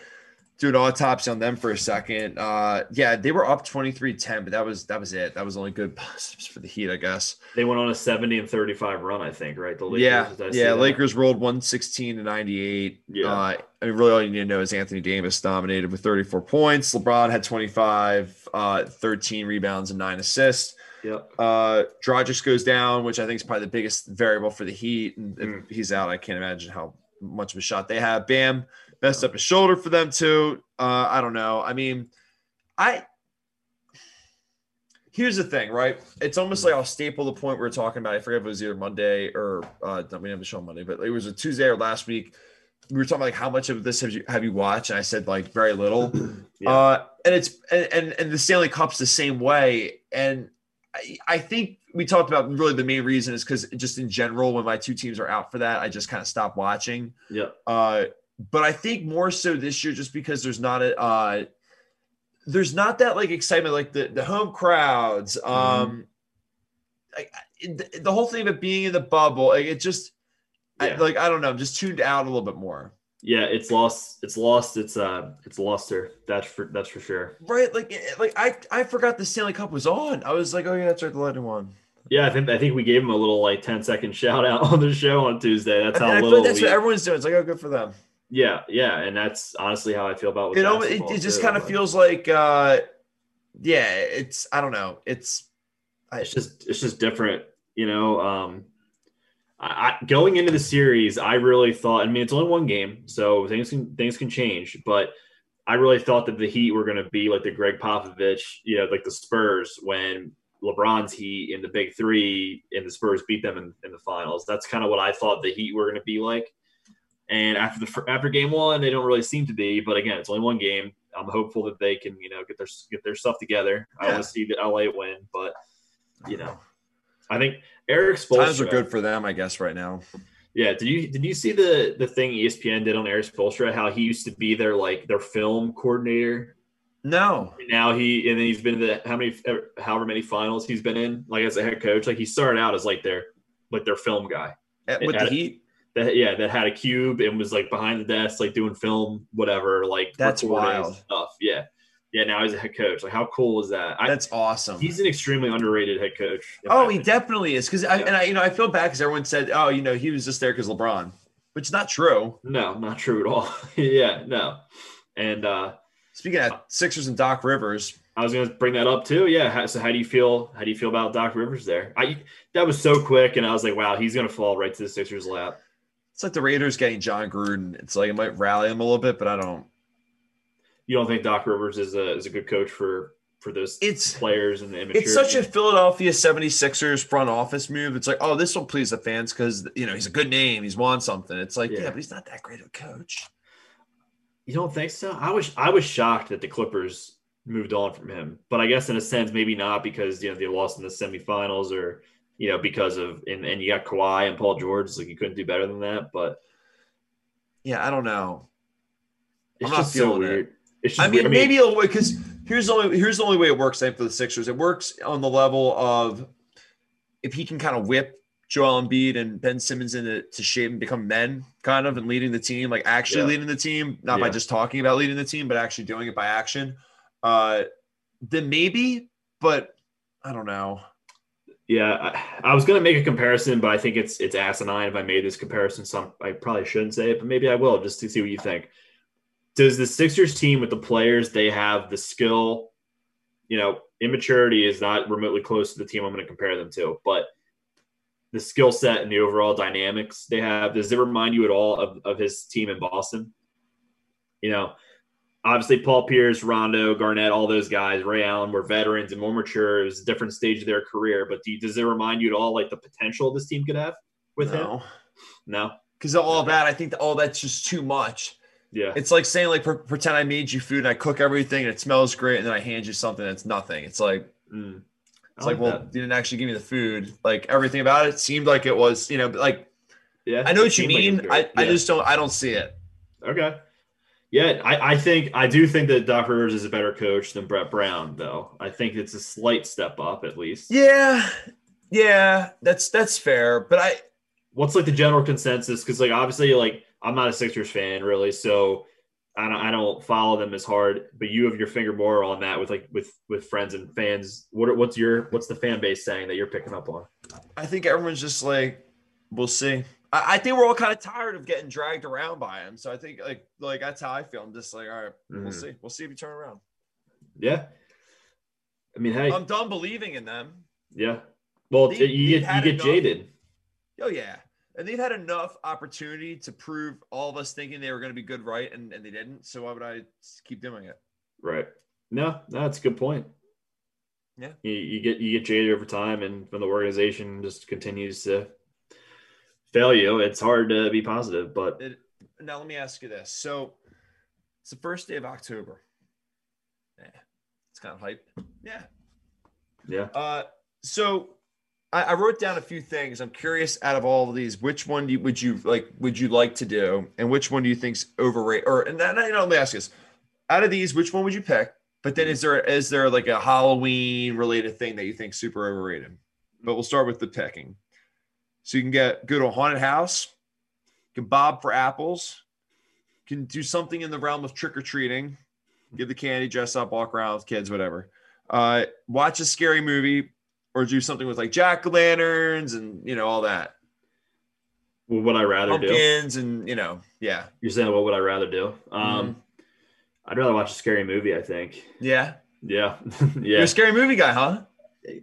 do an autopsy on them for a second. Uh, yeah, they were up 23-10, but that was that was it. That was only good positives for the Heat, I guess.
They went on a seventy and thirty five run. I think right. The Lakers,
yeah,
did I see
yeah. Lakers rolled 116 to 98.
Yeah.
Uh, I mean, really, all you need to know is Anthony Davis dominated with 34 points. LeBron had 25, uh, 13 rebounds and nine assists.
Yep.
Uh, Dragic goes down, which I think is probably the biggest variable for the Heat. And if
Mm.
he's out, I can't imagine how much of a shot they have. Bam messed up his shoulder for them too. Uh, I don't know. I mean, I here's the thing, right? It's almost like I'll staple the point we're talking about. I forget if it was either Monday or uh, we didn't have the show on Monday, but it was a Tuesday or last week. We were talking about like how much of this have you have you watched? And I said like very little.
Yeah.
Uh, and it's and, and and the Stanley Cup's the same way. And I, I think we talked about really the main reason is because just in general, when my two teams are out for that, I just kind of stop watching.
Yeah.
Uh, but I think more so this year, just because there's not a uh, there's not that like excitement, like the the home crowds. Um, I, I- the whole thing of it being in the bubble, like it just. I, like I don't know, I'm just tuned out a little bit more.
Yeah. It's lost. It's lost. It's uh. It's luster. That's for that's for sure.
Right, like like I I forgot the Stanley Cup was on. I was like, oh yeah, that's right, the Lightning one.
Yeah, I think I think we gave him a little like 10 second shout out on the show on Tuesday. That's how
I
little.
like that's
we-
what everyone's doing. It's like, oh, good for them.
Yeah, yeah, and that's honestly how I feel about.
You know, it, it just kind of feels like, uh yeah, it's I don't know, it's I,
it's just it's just different, you know. Um, I, I going into the series, I really thought. I mean, it's only one game, so things can things can change, but. I really thought that the Heat were going to be like the Gregg Popovich, you know, like the Spurs when LeBron's Heat in the Big Three and the Spurs beat them in, in the finals. That's kind of what I thought the Heat were going to be like. And after the after game one, they don't really seem to be. But again, it's only one game. I'm hopeful that they can, you know, get their get their stuff together. I want to see the LA win, but you know, I think Eric
times are good for them, I guess, right now.
Yeah, did you did you see the the thing ESPN did on Erik Spoelstra? How he used to be their like their film coordinator.
No,
Now he and then he's been to the how many however many finals he's been in like as a head coach. Like he started out as like their like their film guy.
Eh, with
had
the Heat,
That yeah, that had a cube and was like behind the desk, like doing film, whatever, like
That's wild.
stuff. Yeah, yeah. Now he's a head coach. Like how cool is that? I,
that's awesome.
he's an extremely underrated head coach.
Oh, he definitely is. Because I and I, you know, I feel bad because everyone said, oh, you know, he was just there because LeBron, which is not true.
no, not true at all. yeah, no. And uh
Speaking of Sixers and Doc Rivers,
I was going to bring that up too. Yeah. How, so how do you feel? How do you feel about Doc Rivers there? I that was so quick, and I was like, wow, he's going to fall right to the Sixers' lap.
It's like the Raiders getting Jon Gruden. It's like it might rally him a little bit, but I don't.
You don't think Doc Rivers is a is a good coach for for those
It's
players and the
it's such a Philadelphia 76ers front office move. It's like, oh, this will please the fans because you know he's a good name, he's won something. It's like, yeah,
Yeah.
but he's not that great of a coach.
You don't think so? I was I was shocked that the Clippers moved on from him, but I guess in a sense maybe not because you know they lost in the semifinals or you know because of and, and you got Kawhi and Paul George, like you couldn't do better than that. But
Yeah, I don't know.
it's
I'm
just so
feeling it.
weird. It's just
I mean,
weird.
maybe a little way because here's the only here's the only way it works. I think for the Sixers, it works on the level of if he can kind of whip Joel Embiid and Ben Simmons into to shape and become men, kind of, and leading the team, like actually
Yeah.
leading the team, not by just talking about leading the team, but actually doing it by action. Uh, then maybe, but I don't know.
Yeah, I, I was gonna make a comparison, but I think it's it's asinine if I made this comparison. Some I probably shouldn't say it, but maybe I will just to see what you think. Does the Sixers team with the players they have the skill? You know, immaturity is not remotely close to the team I'm going to compare them to, but the skill set and the overall dynamics they have, does it remind you at all of, of his team in Boston? You know, obviously Paul Pierce, Rondo, Garnett, all those guys, Ray Allen were veterans and more mature. It was a different stage of their career. But do you, does it remind you at all like the potential this team could have with
no.
him? No.
Because all of that, I think that all that's just too much.
Yeah.
It's like saying like pretend I made you food and I cook everything and it smells great and then I hand you something that's nothing. It's like
Mm.
It's like, well, you didn't actually give me the food. Like everything about it seemed like it was, you know, like
yeah,
I know what you
seemed like
mean. I, I just don't I don't see it.
Okay. Yeah, I, I think I do think that Doc Rivers is a better coach than Brett Brown, though. I think it's a slight step up at least.
Yeah. Yeah, that's that's fair. But I
What's like the general consensus? Because like obviously, like I'm not a Sixers fan really, so I don't I don't follow them as hard. But you have your finger more on that with like with with friends and fans. What what's your what's the fan base saying that you're picking up on?
I think everyone's just like, we'll see. I, I think we're all kind of tired of getting dragged around by him. So I think like like that's how I feel. I'm just like, all right, we'll
Mhm.
see. We'll see if you turn around.
Yeah, I mean, hey,
I'm done believing in them.
yeah. Well,
They-
you get you get
enough-
jaded.
Oh yeah. And they've had enough opportunity to prove all of us thinking they were going to be good, right? And, and they didn't. So why would I keep doing it?
Right. No, no, that's a good point.
Yeah.
You, you get you get jaded over time, and when the organization just continues to fail you, it's hard to be positive. But
It, now let me ask you this. So it's the first day of October. Yeah, it's kind of hype. Yeah.
yeah,
Uh, so I, I wrote down a few things. I'm curious out of all of these, which one do you, would you like? Would you like to do, and which one do you think's overrated? Or and then you know, let me ask you this: out of these, which one would you pick? But then is there is there like a Halloween related thing that you think super overrated? But we'll start with the picking. So you can get go to a haunted house, you can bob for apples, you can do something in the realm of trick or treating, give the candy, dress up, walk around with kids, whatever. Uh, watch a scary movie, or do something with like jack o' lanterns and you know all that,
what would I rather do?
pumpkins and you know, yeah,
You're saying what would I rather do?
Mm-hmm.
Um, I'd rather watch a scary movie. I think.
yeah.
Yeah, yeah.
You're a scary movie guy, huh?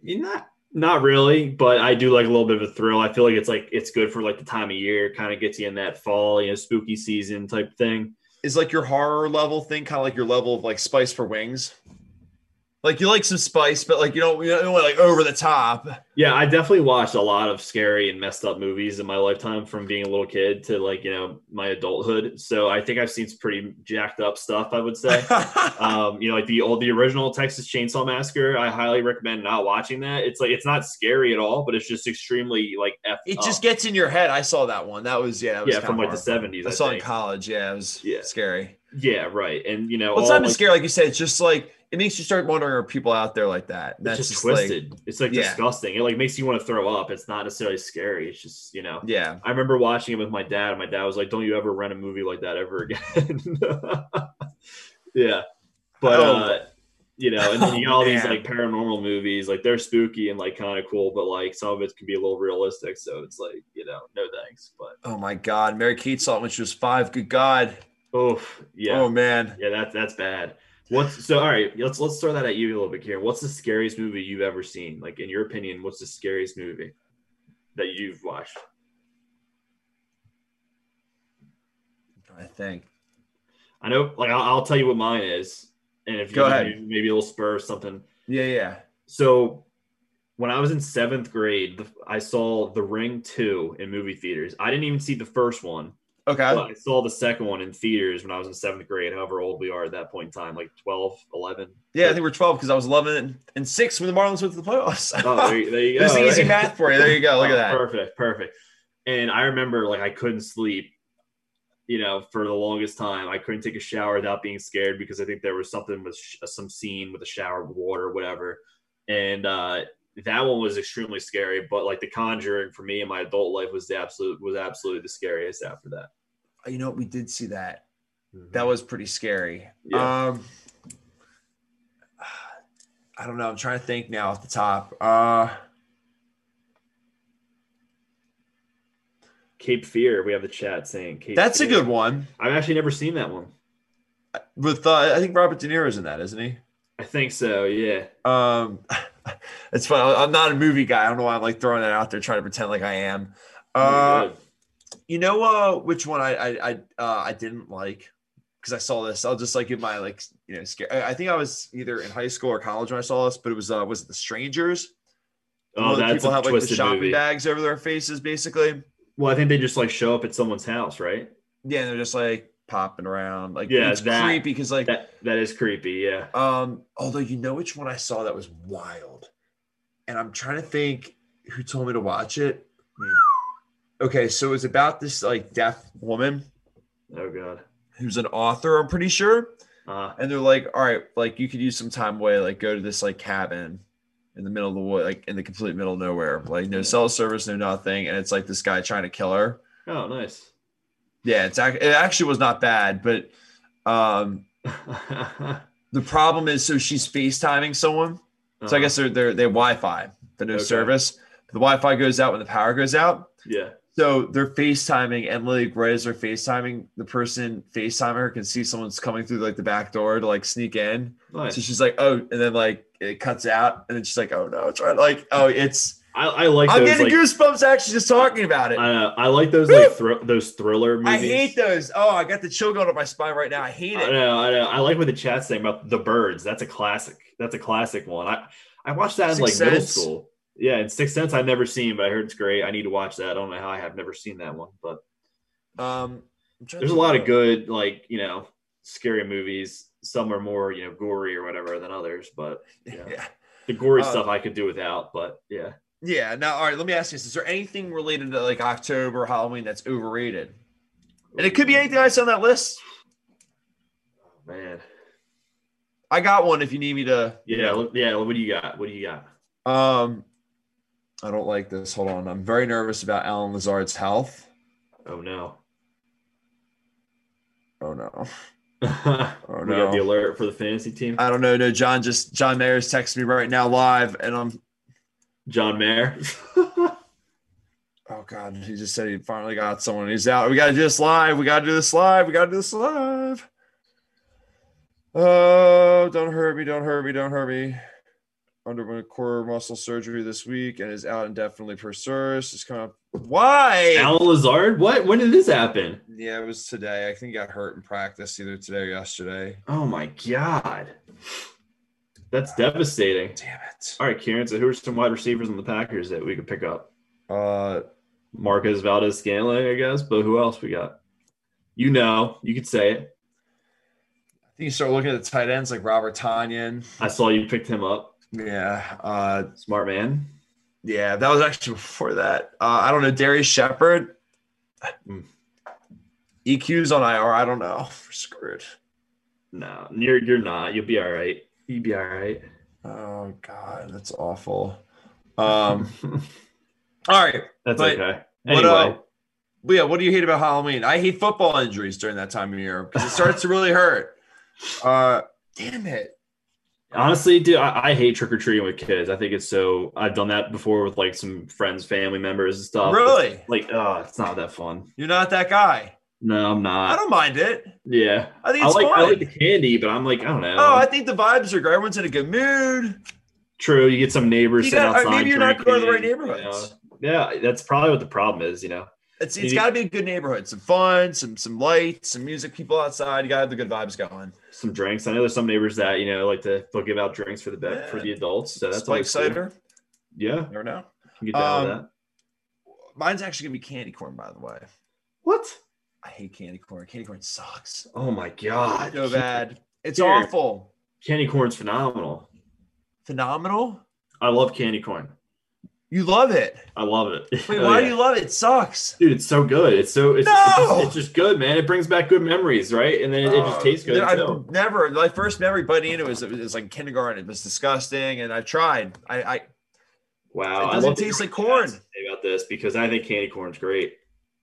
You're not not really, but I do like a little bit of a thrill. I feel like it's like it's good for like the time of year. Kind of gets you in that fall, you know, spooky season type thing.
Is like your horror level thing kind of like your level of like spice for wings? Like you like some spice, but like you don't you don't want like over the top.
Yeah, I definitely watched a lot of scary and messed up movies in my lifetime from being a little kid to like, you know, my adulthood. So I think I've seen some pretty jacked up stuff, I would say. um, you know, like the old the original Texas Chainsaw Massacre. I highly recommend not watching that. It's like it's not scary at all, but it's just extremely like effed
it
up.
just gets in your head. I saw that one. That was yeah, that was
yeah, from like the seventies.
I
I,
saw it in college. Yeah, it was
Yeah.
scary.
Yeah, right. And you know,
Well, it's
all,
not
like,
scary, like you said. It's just like it makes you start wondering: Are people out there like that?
it's
That's
just,
like-
twisted. it's like
Yeah.
disgusting. It like makes you want to throw up. It's not necessarily scary. It's just you know.
yeah,
I remember watching it with my dad. and My dad was like, "Don't you ever rent a movie like that ever again?" yeah, but
Oh.
uh, you know, and then you got all these like paranormal movies. Like they're spooky and like kind of cool, but like some of it can be a little realistic. So it's like you know, no thanks. But
Oh my God, Mary Kate saw it when she was five. Good God.
oh yeah,
Oh man.
yeah, that's that's bad. What's so? All right, let's let's throw that at you a little bit, Kieran. What's the scariest movie you've ever seen? Like in your opinion, what's the scariest movie that you've watched?
I think.
I know, like I'll, I'll tell you what mine is, and if you
Go
give
ahead.
maybe a little spur or something.
Yeah, yeah.
So when I was in seventh grade, the, I saw The Ring two in movie theaters. I didn't even see the first one.
Okay.
I saw the second one in theaters when I was in seventh grade. However old we are at that point in time, like 12, 11.
Yeah, I think we're 12 because I was 11 and, 6 when the Marlins went to the playoffs.
Oh, there, you- there you go.
was easy math for you. There you go. Look
Oh,
at that.
Perfect, perfect. And I remember like I couldn't sleep, you know, for the longest time. I couldn't take a shower without being scared because I think there was something with sh- some scene with a shower with water or whatever. And uh, that one was extremely scary. But like The Conjuring for me in my adult life was the absolute was absolutely the scariest after that.
You know? We did see that. That was pretty scary.
Yeah.
Um, I don't know. I'm trying to think now off the top. Uh,
Cape Fear. We have the chat saying Cape.
that's a good one.
I've actually never seen that one.
With uh, I think Robert De Niro's in that, isn't he?
I think so. Yeah.
Um, it's fun. I'm not a movie guy. I don't know why I'm like throwing that out there, trying to pretend like I am. Uh, you know uh, which one I I I, uh, I didn't like because I saw this. I'll just like give my like you know scare. I I think I was either in high school or college when I saw this, but it was uh was it The Strangers?
Oh,
the
that's
people
a
have like the shopping
movie.
bags over their faces, basically.
Well, I think they just like show up at someone's house, right?
Yeah, and they're just like popping around. Like
Yeah,
it's
that-
creepy because like
That that is creepy. Yeah.
Um, although you know which one I saw that was wild, and I'm trying to think who told me to watch it.
Hmm.
Okay, so it was about this like deaf woman
Oh god.
who's an author, I'm pretty sure,
Uh,
and they're like, "All right, like you could use some time away, like go to this like cabin in the middle of the wood, like in the complete middle of nowhere, like no cell service, no nothing, and it's like this guy trying to kill her."
oh, nice.
Yeah, it's ac- it actually was not bad, but um, the problem is so she's FaceTiming someone. So I
Uh-huh.
guess they're they're they Wi-Fi, but no
Okay.
service. The Wi-Fi goes out when the power goes out.
Yeah.
So they're FaceTiming, and like right as they're FaceTiming, the person FaceTiming her can see someone's coming through like the back door to like sneak in.
Nice.
So she's like, oh, and then like it cuts out, and then she's like, oh no, it's right. Like, oh, it's
I, I like
I'm
those.
getting
Like,
goosebumps actually just talking about it.
I, uh, I like those like thr- those thriller movies.
I hate those. Oh, I got the chill going up my spine right now. I hate it.
I know, I know. I like what the chat's saying about the birds. That's a classic. That's a classic one. I I watched that in like
Sixth
middle school. Yeah, and Sixth Sense I've never seen, but I heard it's great. I need to watch that. I don't know how I have never seen that one, but
Um, I'm trying to
there's a lot of good like you know scary movies. Some are more you know gory or whatever than others, but Yeah.
Yeah.
the gory
Uh,
stuff I could do without. But yeah,
Yeah. Now, all right. Let me ask you: this. Is there anything related to like October, Halloween that's overrated? And it could be anything I said on that list.
man.
I got one if you need me to.
Yeah, yeah. What do you got? What do you got?
Um, I don't like this. Hold on. I'm very nervous about Allen Lazard's health.
Oh no.
Oh no.
oh
no.
we got the alert for the fantasy team.
I don't know. No, John just John Mayer's texting me right now live, and I'm.
John Mayer.
Oh God, he just said he finally got someone. He's out. We got to do this live. We got to do this live. We got to do this live. Oh, don't hurt me. Don't hurt me. Don't hurt me. Underwent core muscle surgery this week and is out indefinitely per service. It's kind of why?
Allen Lazard? What? When did this happen?
Yeah, it was today. I think he got hurt in practice either today or yesterday.
Oh my god. That's devastating.
Damn it.
All right, Kieran. So who are some wide receivers in the Packers that we could pick up?
Uh,
Marquez Valdes-Scantling, I guess. But who else we got? You know, you could say it.
I think you start looking at the tight ends like Robert Tonyan.
I saw you picked him up.
Yeah. Uh,
Smart man.
yeah, that was actually before that. Uh, I don't know. Darrius Shepherd.
Mm.
EQ's on IR. I don't know. We're screwed.
No, you're you're not. You'll be all right. You'll be all right.
Oh God, that's awful. Um. all right.
That's
but
okay.
What,
Anyway,
uh, But yeah, what do you hate about Halloween? I hate football injuries during that time of year because it starts to really hurt. Uh, damn it.
honestly, dude, I, I hate trick or treating with kids. I think it's so. I've done that before with like some friends, family members, and stuff.
Really?
Like, oh, it's not that fun.
You're not that guy.
No, I'm not.
I don't mind it.
Yeah,
I think
I
it's
like I like the candy, but I'm like, I don't know.
oh, I think the vibes are great. Everyone's in a good mood.
True, you get some neighbors
You
sitting
got-
outside.
maybe you're not going to the right neighborhoods.
you know? Yeah, that's probably what the problem is. You know,
It's it's got to be a good neighborhood. Some fun, some some lights, some music, people outside. You got to have the good vibes going.
some drinks. I know there's some neighbors that you know like to they'll give out drinks for the be- for the adults. So that's
Spike
always cool.
cider.
Yeah,
Never know.
get down with
Um,
that.
Mine's actually gonna be candy corn, by the way.
What?
I hate candy corn. Candy corn sucks.
Oh my god,
So bad. It's
Here.
awful.
Candy corn's phenomenal.
Phenomenal.
I love candy corn.
You love it.
I love it.
Wait, why
yeah.
do you love it? It sucks.
Dude, it's so good. It's so it's,
No!
it's, just, it's just good, man. It brings back good memories, right? And then it, it just
Uh,
tastes good.
I've
too.
never my first memory biting into it was, it was like kindergarten. It was disgusting, and I tried. I, I
Wow,
It
I
doesn't
love that
taste like corn.
About this because I think candy corn's great.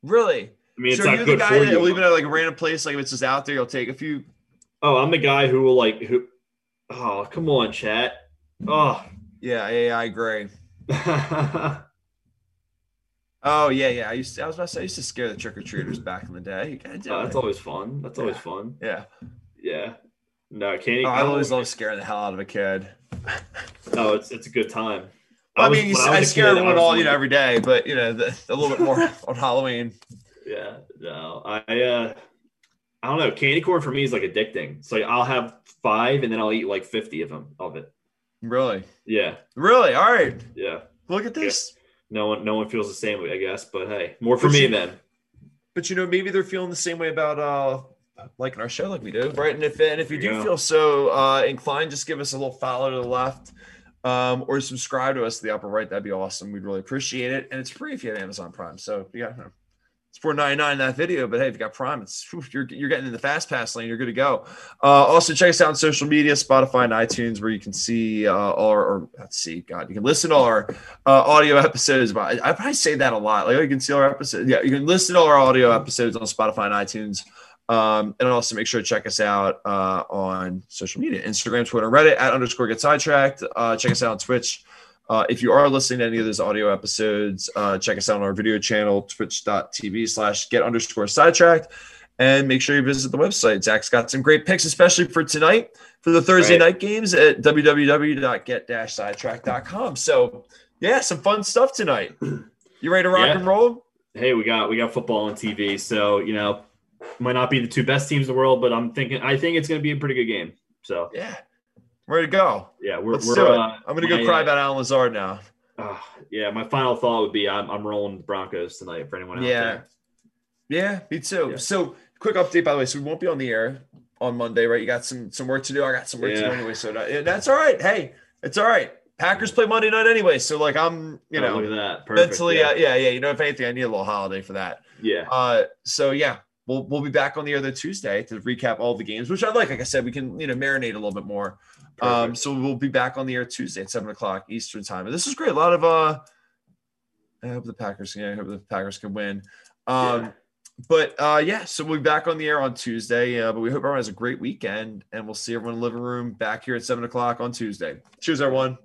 really.
I mean, it's
so
not
you're the
good
guy
for
that
you.
it at like a random place, like if it's just out there, you'll take a few.
Oh, I'm the guy who will like who. Oh, come on, chat. Oh,
Yeah, yeah, I agree. Oh yeah, yeah. I used to, I was about to say I used to scare the trick or treaters back in the day. You gotta do
Oh, that's always fun. That's always fun.
Yeah.
Yeah. No, candy.
Oh, I always love scaring the hell out of a kid.
Oh, it's it's a good time.
I,
was-
mean, you, I,
a
scare everyone all you know every day, but you know the, a little bit more on Halloween.
Yeah, no, I uh, I don't know. Candy corn for me is like addicting. So like, I'll have five and then I'll eat like fifty of them of it.
Really,
Yeah,
really. All right,
yeah.
look at this.
No one, no one feels the same way, I guess. But hey, more for
But
me
you-
then.
But you know, maybe they're feeling the same way about uh liking our show like we do, right? And if and if you do feel so uh inclined, just give us a little follow to the left. Um, or subscribe to us to the upper right. That'd be awesome. We'd really appreciate it. And it's free if you have Amazon Prime. So yeah, four ninety nine in that video. But hey, if you got Prime, it's you're you're getting in the fast pass lane. You're good to go. Uh, also check us out on social media, Spotify and iTunes, where you can see uh, all our, or let's see, God, you can listen to our uh, audio episodes. But I, I probably say that a lot. Like oh, you can see our episodes. Yeah, you can listen to all our audio episodes on Spotify and iTunes. Um, and also make sure to check us out uh, on social media Instagram, Twitter, Reddit at underscore get sidetracked. Uh, check us out on Twitch. Uh, if you are listening to any of those audio episodes, uh, check us out on our video channel, twitch.tv slash get underscore sidetracked. And make sure you visit the website. Zach's got some great picks, especially for tonight for the Thursday
Right.
night games at www.get-sidetrack.com. So, yeah, some fun stuff tonight. You ready to rock
Yeah.
and roll?
Hey, we got we got football on TV, so you know, might not be the two best teams in the world, but I'm thinking I think it's going to be a pretty good game. So
Yeah. Ready to go.
yeah, we're
Let's
we're.
do it.
Uh,
I'm going to go
my,
cry
uh,
about Allen Lazard now.
uh, yeah, my final thought would be I'm I'm rolling the Broncos tonight for anyone out
Yeah.
there.
Yeah, me too.
Yeah.
So, quick update by the way. So, we won't be on the air on Monday, right? You got some some work to do. I got some work to do anyway. So, that, that's all right. Hey, it's all right. Packers play Monday night anyway. So, like, I'm, you
Oh,
know,
look at that. Perfect.
mentally,
yeah.
uh, yeah, yeah. You know, if anything, I need a little holiday for that.
yeah.
Uh, so yeah, we'll we'll be back on the other Tuesday to recap all the games, which I like. Like I said, we can you know marinate a little bit more. Um, so we'll be back on the air Tuesday at seven o'clock Eastern time. And this is great. A lot of uh, I hope the Packers. Yeah, I hope the Packers can win. Um,
Yeah.
but uh, yeah, so we'll be back on the air on Tuesday. Uh, but we hope everyone has a great weekend, and we'll see everyone in the living room back here at seven o'clock on Tuesday. Cheers, everyone.